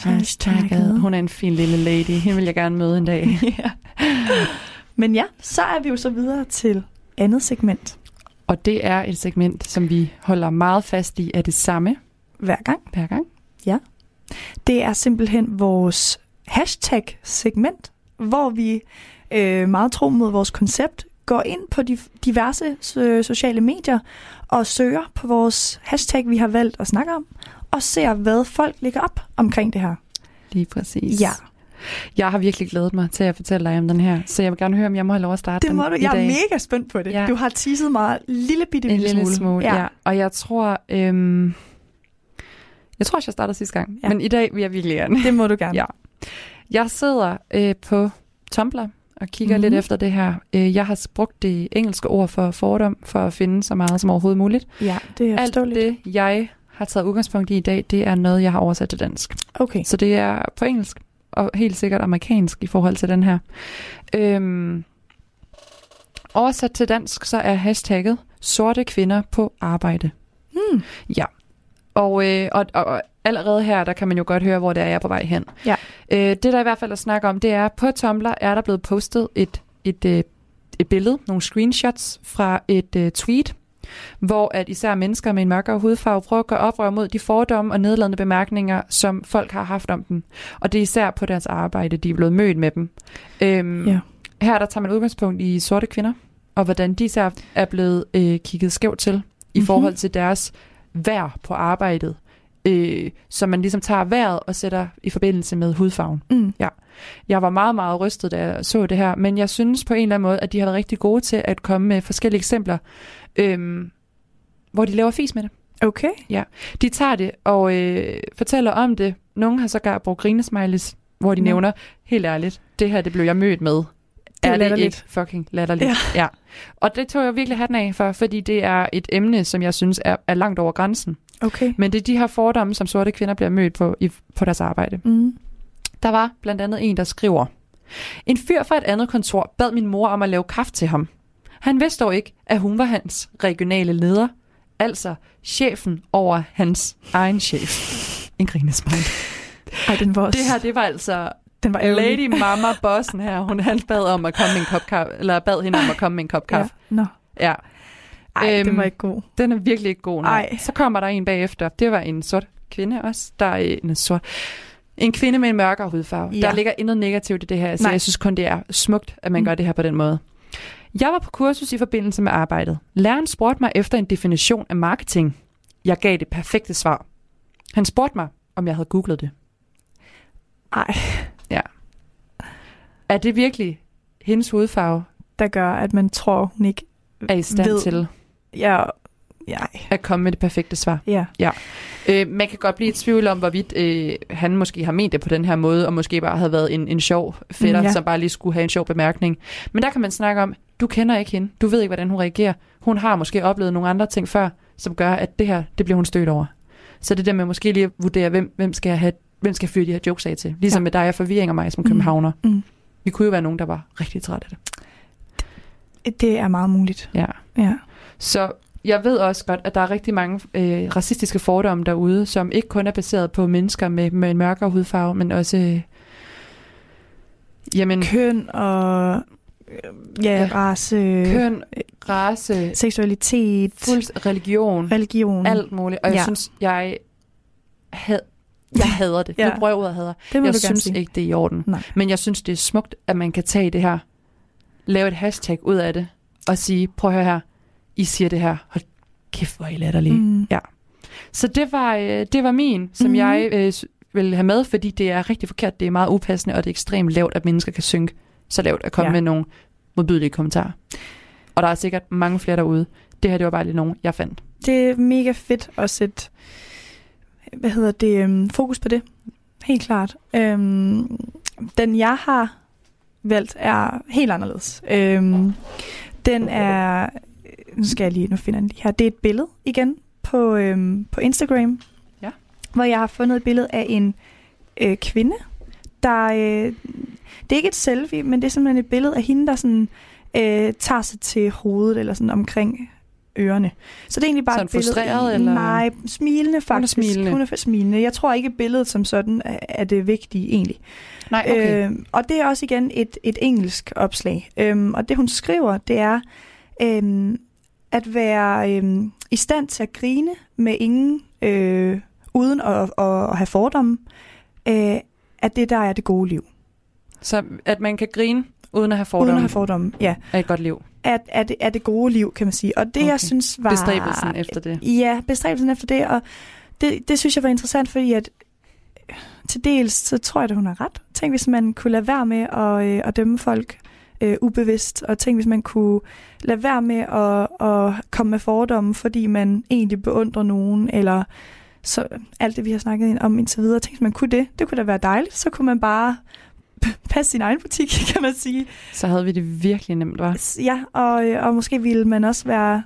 Hashtagget. Hun er en fin lille lady. Hende vil jeg gerne møde en dag. ja. Men ja, så er vi jo så videre til andet segment Og det er et segment, som vi holder meget fast i, er det samme hver gang. hver gang. Det er simpelthen vores hashtag-segment, hvor vi øh, meget tro mod vores koncept går ind på de diverse øh, sociale medier og søger på vores hashtag, vi har valgt at snakke om, og ser, hvad folk lægger op omkring det her. Lige præcis. Ja. Jeg har virkelig glædet mig til at fortælle dig om den her, så jeg vil gerne høre, om jeg må have lov at starte Det må den du. Jeg er mega spændt på det. Ja. Du har teaset mig lille bitte, En lille smule. smule, ja. ja. Og jeg tror, øhm, jeg tror også, jeg startede sidste gang, Ja. men i dag vil jeg virkelig gerne. Det må du gerne. Ja. Jeg sidder øh, på Tumblr og kigger Mhm. mm-hmm. lidt efter det her. Øh, jeg har brugt det engelske ord for fordom for at finde så meget som overhovedet muligt. ja det er Alt forståeligt. det, jeg har taget udgangspunkt i i dag, det er noget, jeg har oversat til dansk. Okay. Så det er på engelsk, og helt sikkert amerikansk i forhold til den her. Øhm, oversat til dansk, så er hashtagget sorte kvinder på arbejde. Hmm. Ja. Og, øh, og, og, allerede her, der kan man jo godt høre, hvor det er, jeg er på vej hen. Ja. Øh, det, der i hvert fald er snak om, det er, på Tumblr er der blevet postet et, et, øh, et billede, nogle screenshots fra et øh, tweet, hvor at især mennesker med en mørkere hudfarve prøver at gøre oprør mod de fordomme og nedladende bemærkninger, som folk har haft om dem. Og det er især på deres arbejde, de er blevet mødt med dem. Øhm, Ja. Her der tager man udgangspunkt i sorte kvinder, og hvordan de især er blevet øh, kigget skævt til i Mhm. forhold til deres vær på arbejdet. Øh, så man ligesom tager vejret og sætter i forbindelse med hudfarven. Mm. Jeg var meget, meget rystet, da jeg så det her, men jeg synes på en eller anden måde, at de har været rigtig gode til at komme med forskellige eksempler, øhm, hvor de laver fis med det. Okay. De tager det og øh, fortæller om det. Nogle har sågar brugt grinesmileys, hvor de Nå. nævner, helt ærligt, det her det blev jeg mødt med. er er det ikke fucking latterligt? Ja. ja. Og det tog jeg virkelig hatten af for, fordi det er et emne, som jeg synes er, er langt over grænsen. Okay. Men det er de her fordomme, som sorte kvinder bliver mødt på i, på deres arbejde. Mm. Der var blandt andet en, der skriver, En fyr fra et andet kontor bad min mor om at lave kaffe til ham. Han vidste dog ikke, at hun var hans regionale leder, altså chefen over hans egen chef. En grinesmile. Ej, den var også... Det her, det var altså den var ærgerlig. Lady Mama Bossen her. Hun han bad om at komme med en kop kaffe, eller bad hende om at komme med en kop kaffe. Ja. Nå. Ja. Ej, Øhm, den var ikke god. Den er virkelig ikke god. Nej. Ej. Så kommer der en bagefter. Det var en sort kvinde også. Der er en sort. En kvinde med en mørkere hudfarve. Ja. Der ligger intet negativt i det her. Så Nej. jeg synes kun, det er smukt, at man Mm. gør det her på den måde. Jeg var på kursus i forbindelse med arbejdet. Læreren spurgte mig efter en definition af marketing. Jeg gav det perfekte svar. Han spurgte mig, om jeg havde googlet det. Ej, Er det virkelig hendes hudfarve der gør, at man tror, hun ikke... er i stand Ved- til Ja, ja, at komme med det perfekte svar? ja. Øh, man kan godt blive i tvivl om, hvorvidt øh, han måske har ment det på den her måde, og måske bare havde været en, en sjov fætter, mm, ja. som bare lige skulle have en sjov bemærkning. Men der kan man snakke om, du kender ikke hende, du ved ikke, hvordan hun reagerer. Hun har måske oplevet nogle andre ting før, som gør, at det her, det bliver hun stødt over. Så det er der med måske lige at vurdere, hvem, hvem skal jeg have hvem skal fyre de her jokes af til? Ligesom Ja. med dig og forvirring og mig som Mm. københavner. Mm. Vi kunne jo være nogen, der var rigtig trætte af det. Det er meget muligt. Ja. Ja. Så jeg ved også godt, at der er rigtig mange øh, racistiske fordomme derude, som ikke kun er baseret på mennesker med, med en mørkere hudfarve, men også... Øh, jamen, Køn og ja, Ja. race, køn, race, seksualitet, fuld religion, religion. alt muligt. Og jeg Ja. synes, jeg, had, jeg hader det. Ja. Ja. Nu bruger jeg ordet hader. det Jeg synes sige. ikke, det er i orden. Nej. Men jeg synes, det er smukt, at man kan tage det her, lave et hashtag ud af det, og sige, prøv at høre her, I siger det her, hold kæft, hvor er I latterlige. Mm. Så det var, øh, det var min, som mm. jeg øh, vil have med, fordi det er rigtig forkert, det er meget upassende, og det er ekstremt lavt, at mennesker kan synke så lavt at komme Ja. med nogle modbydelige kommentarer. Og der er sikkert mange flere derude. Det her, det var bare lige nogen, jeg fandt. Det er mega fedt at sætte hvad hedder det, øhm, fokus på det. Helt klart. Øhm, den jeg har valgt er helt anderledes. Øhm, den er, nu skal jeg lige, nu finder jeg den lige her. Det er et billede igen på, øhm, på Instagram. Ja. Hvor jeg har fundet et billede af en øh, kvinde, der, øh, det er ikke et selfie, men det er simpelthen et billede af hende, der sådan, øh, tager sig til hovedet, eller sådan omkring ørerne. Så det er egentlig bare Sådan et billede. frustreret, eller? Nej, smilende faktisk. smilende. Hun er smilende. Jeg tror ikke, billedet som sådan er, er det vigtige egentlig. Nej, okay. Øh, Øh, og det er også igen et, et engelsk opslag. Øhm, og det hun skriver, det er øhm, at være øhm, i stand til at grine med ingen, øh, uden at, at, at have fordomme, øh, at det der er det gode liv. Så at man kan grine, uden at have fordomme, Uden at have fordomme, ja. er et godt liv. At, at, at det gode liv, kan man sige. Og det, okay. jeg synes var... Bestræbelsen efter det. Ja, bestræbelsen efter det, og det, det synes jeg var interessant, fordi at til dels, så tror jeg, at hun har ret. Tænk, hvis man kunne lade være med at, øh, at dømme folk øh, ubevidst, og tænk, hvis man kunne lade være med at, at komme med fordomme, fordi man egentlig beundrer nogen, eller så alt det, vi har snakket om indtil videre. Tænk, hvis man kunne det. Det kunne da være dejligt. Så kunne man bare passe sin egen butik, kan man sige. Så havde vi det virkelig nemt, var. Ja, og, øh, og måske ville man også være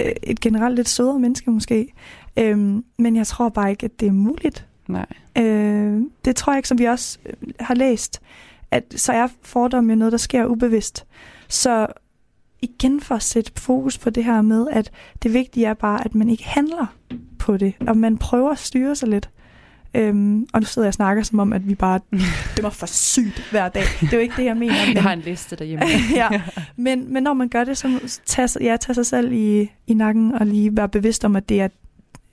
øh, et generelt lidt sødere menneske måske. Øhm, men jeg tror bare ikke, at det er muligt. Nej. Øh, det tror jeg ikke, som vi også øh, har læst, at så er fordomme jo noget, der sker ubevidst. Så igen for at sætte fokus på det her med, at det vigtige er bare, at man ikke handler på det, og man prøver at styre sig lidt. Øhm, og nu sidder jeg og snakker som om, at vi bare dømmer for sygt hver dag. Det er jo ikke det, jeg mener. Men, Jeg har en liste derhjemme. ja. men, men når man gør det, så tag, ja, tag sig selv i, i nakken og lige være bevidst om, at det, er,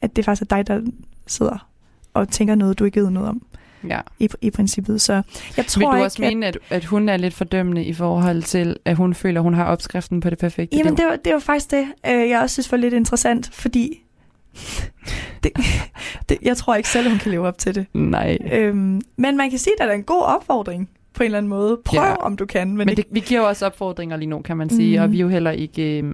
at det faktisk er dig, der sidder og tænker noget, du ikke ved noget om ja. i, i princippet. Så jeg tror Vil du ikke, også mene, at, at hun er lidt fordømmende i forhold til, at hun føler, at hun har opskriften på det perfekte Jamen, liv? det var, det var faktisk det, øh, jeg også synes var lidt interessant, fordi det, det, jeg tror ikke selv, hun kan leve op til det. Nej. Øhm, men man kan sige, at det er en god opfordring på en eller anden måde. Prøv, Ja. om du kan. Men, Men det, vi giver jo også opfordringer lige nu, kan man sige, Mhm. og vi er jo heller ikke øh,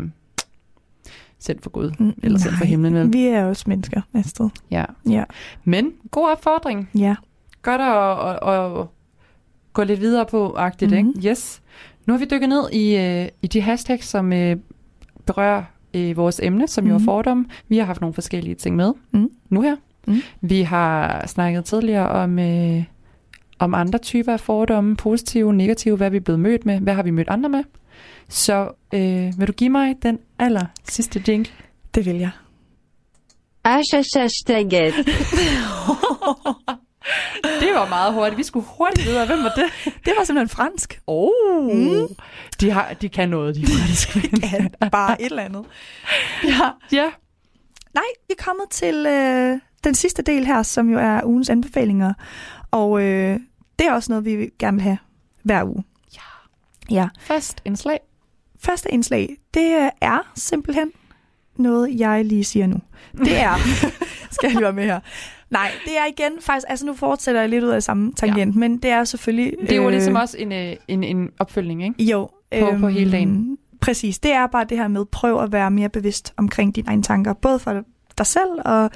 sendt for Gud, Mm, eller sendt for nej, himlen. Vel? Vi er også mennesker sted. Ja. Ja. Men god opfordring. ja. Godt at, at, at gå lidt videre på, agtigt, Mhm. ikke? Yes. Nu har vi dykket ned i, øh, i de hashtags, som øh, berører øh, vores emne, som jo er Mhm. fordomme. Vi har haft nogle forskellige ting med Mhm. nu her. Mhm. Vi har snakket tidligere om, øh, om andre typer af fordomme, positive, negative, hvad vi er blevet mødt med, hvad har vi mødt andre med. Så øh, vil du give mig den aller sidste jingle? Det vil jeg. Hashtagget. Det var meget hurtigt. Vi skulle hurtigt videre. Hvem var det? Det var simpelthen fransk. Oh, mm. de, har, de kan noget, de franske. Ja, bare et eller andet. Ja. ja. Nej, vi er kommet til øh, den sidste del her, som jo er ugens anbefalinger. Og øh, det er også noget, vi gerne vil have hver uge. Ja. Ja. Fast indslag. Første indslag, det er simpelthen noget, jeg lige siger nu. Det er, skal jeg lige være med her. Nej, det er igen faktisk, altså nu fortsætter jeg lidt ud af samme tangent, ja. men det er selvfølgelig... Det er jo øh, ligesom også en, øh, en, en opfølgning, ikke? Jo. På, på hele dagen. Præcis, det er bare det her med, prøv at være mere bevidst omkring dine egne tanker, både for dig selv og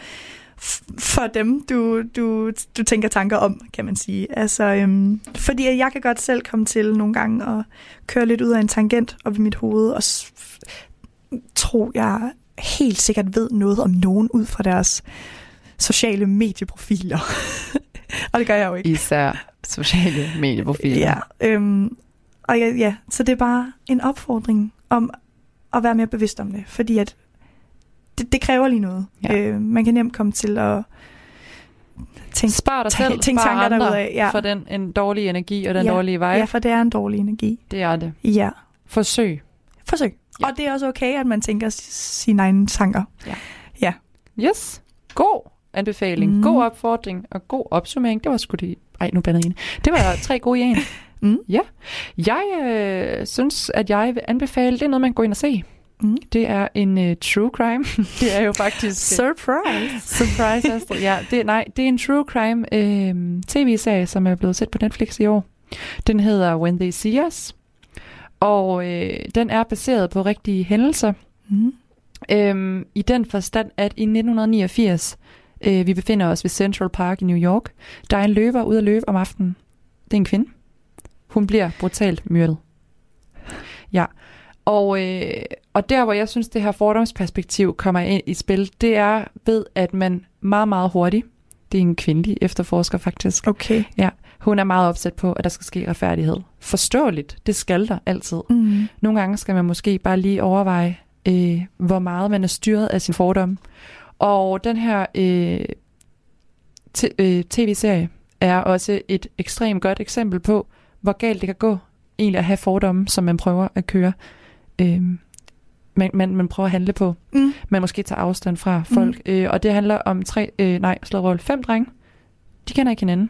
for dem, du, du, du tænker tanker om, kan man sige. Altså, øhm, fordi jeg kan godt selv komme til nogle gange at køre lidt ud af en tangent op i mit hoved, og tro, jeg helt sikkert ved noget om nogen ud fra deres sociale medieprofiler. og det gør jeg jo ikke. Især sociale medieprofiler. Ja, øhm, og ja, ja, så det er bare en opfordring om at være mere bevidst om det, fordi at det, det kræver lige noget. Ja. Øh, man kan nemt komme til at tænke, Spar dig tænke- selv, tænke spar tanker andre derudad, ja. for den en dårlig energi og den Ja, dårlige vej. ja, for det er en dårlig energi. Det er det. Ja, Forsøg. forsøg. Ja. Ja. Og det er også okay, at man tænker sine egne tanker. Yes. God anbefaling, Mm. god opfordring og god opsummering. Det var sgu det... Ej, nu bander jeg en. Det var tre gode i en. Mm. Ja. Jeg øh, synes, at jeg vil anbefale, det er noget, man går ind og se. Mm. Det er en uh, true crime. det er jo faktisk... Surprise! Surprise, Astrid. Ja, det, nej, det er en true crime øh, tv-serie, som er blevet set på Netflix i år. Den hedder When They See Us. Og øh, den er baseret på rigtige hændelser. Mm. Øhm, I den forstand, at i 1989, øh, vi befinder os ved Central Park i New York, der er en løver ude at løbe om aftenen. Det er en kvinde. Hun bliver brutalt myrdet. Ja. Og, øh, og der, hvor jeg synes, det her fordomsperspektiv kommer ind i spil, det er ved, at man meget, meget hurtigt, det er en kvindelig efterforsker faktisk, Okay. hun er meget opsat på, at der skal ske retfærdighed. Forståeligt, det skal der altid. Mm. Nogle gange skal man måske bare lige overveje, øh, hvor meget man er styret af sin fordom. Og den her øh, øh, tv-serie er også et ekstremt godt eksempel på, hvor galt det kan gå egentlig at have fordomme, som man prøver at køre. Øh, man, man, man prøver at handle på. Mm. Man måske tager afstand fra folk. Mm. Øh, og det handler om tre, øh, nej, slå roll, fem drenge. De kender ikke hinanden.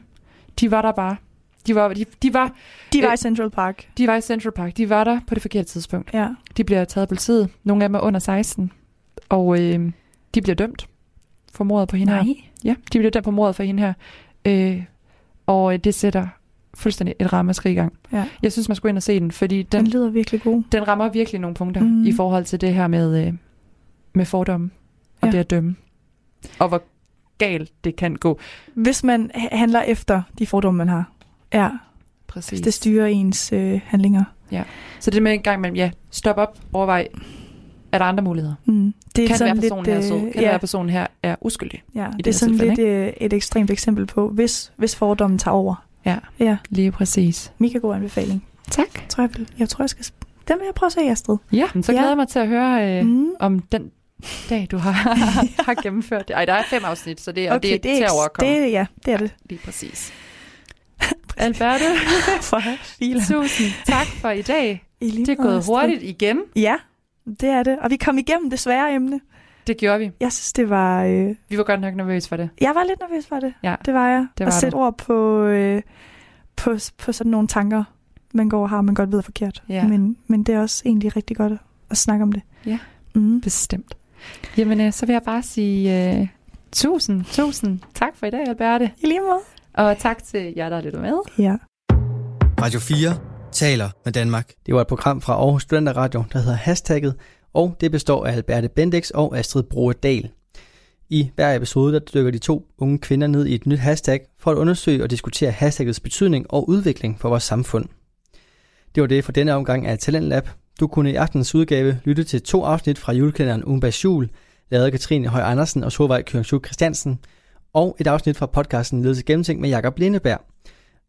De var der bare. De var, de, de, var, De var Øh, i Central Park. de var i Central Park. De var der på det forkerte tidspunkt. Ja. De bliver taget af politiet. Nogle af dem er under 16. Og øh, de bliver dømt for mordet på hende her. Nej. Ja, de bliver dømt på mordet for hende her. Øh, og øh, det sætter fuldstændig et ramaskrig i gang. Ja. Jeg synes, man skulle ind og se den, fordi Den den, lyder virkelig god. den rammer virkelig nogle punkter Mm. i forhold til det her med, øh, med fordomme og Ja. det at dømme. Og hvor galt det kan gå. Hvis man handler efter de fordomme, man har. Ja, Præcis. det styrer ens øh, handlinger. Så det med en gang mellem, ja, stop op, overvej, er der andre muligheder? Mm. Det er Kan det sådan være, personen her er lidt, sød? øh, Kan det ja, være, at personen her er uskyldig? ja, det det er sådan tilfælde, lidt øh, et ekstremt eksempel på, hvis, hvis fordommen tager over. Ja, Ja, lige præcis. mega god anbefaling. Tak. Tror jeg, vil- jeg tror, jeg skal... Den vil jeg prøve at se, Astrid. Ja, så Ja. glæder jeg mig til at høre øh, Mm. om den dag, du har, har gennemført det. Ej, der er fem afsnit, så det, er Okay, det er det er, til at overkomme. det, ja, det er det. Lige præcis. Alberte, For filer. tusind tak for i dag. I Det er gået hurtigt igen. Ja, det er det. Og vi kom igennem det svære emne. Det gjorde vi. Jeg synes, det var... Øh... Vi var godt nok nervøse for det. Jeg var lidt nervøs for det. Ja, Det var jeg. Det at var sætte du. ord på, øh, på, på sådan nogle tanker, man går og har, man godt ved er forkert. Ja. Men, men det er også egentlig rigtig godt at, at snakke om det. Ja. Mm. bestemt. Jamen, øh, så vil jeg bare sige øh, tusind, tusind tak for i dag, Alberte. I lige måde. Og tak til jer, der lytter med. Ja. Radio 4 taler med Danmark. Det var et program fra Aarhus Studenter Radio, der hedder Hashtagget, og det består af Alberte Bendix og Astrid Broedal. I hver episode der dykker de to unge kvinder ned i et nyt hashtag for at undersøge og diskutere hashtaggets betydning og udvikling for vores samfund. Det var det for denne omgang af Talent Lab. Du kunne i aftens udgave lytte til to afsnit fra julekalenderen Umbas Jul, lavet af Katrine Høj Andersen og Solvej Køringshug Christiansen, og et afsnit fra podcasten Ledelse Gennemtænk med Jakob Lindeberg.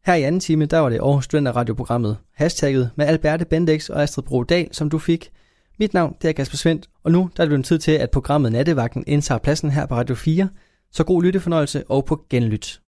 Her i anden time, der var det Aarhus Studenter radioprogrammet Hashtagget med Alberte Bendex og Astrid Brodal, som du fik. Mit navn det er Kasper Svendt, og nu der er det blevet tid til, at programmet Nattevagten indtager pladsen her på Radio 4. Så god lyttefornøjelse og på genlyt.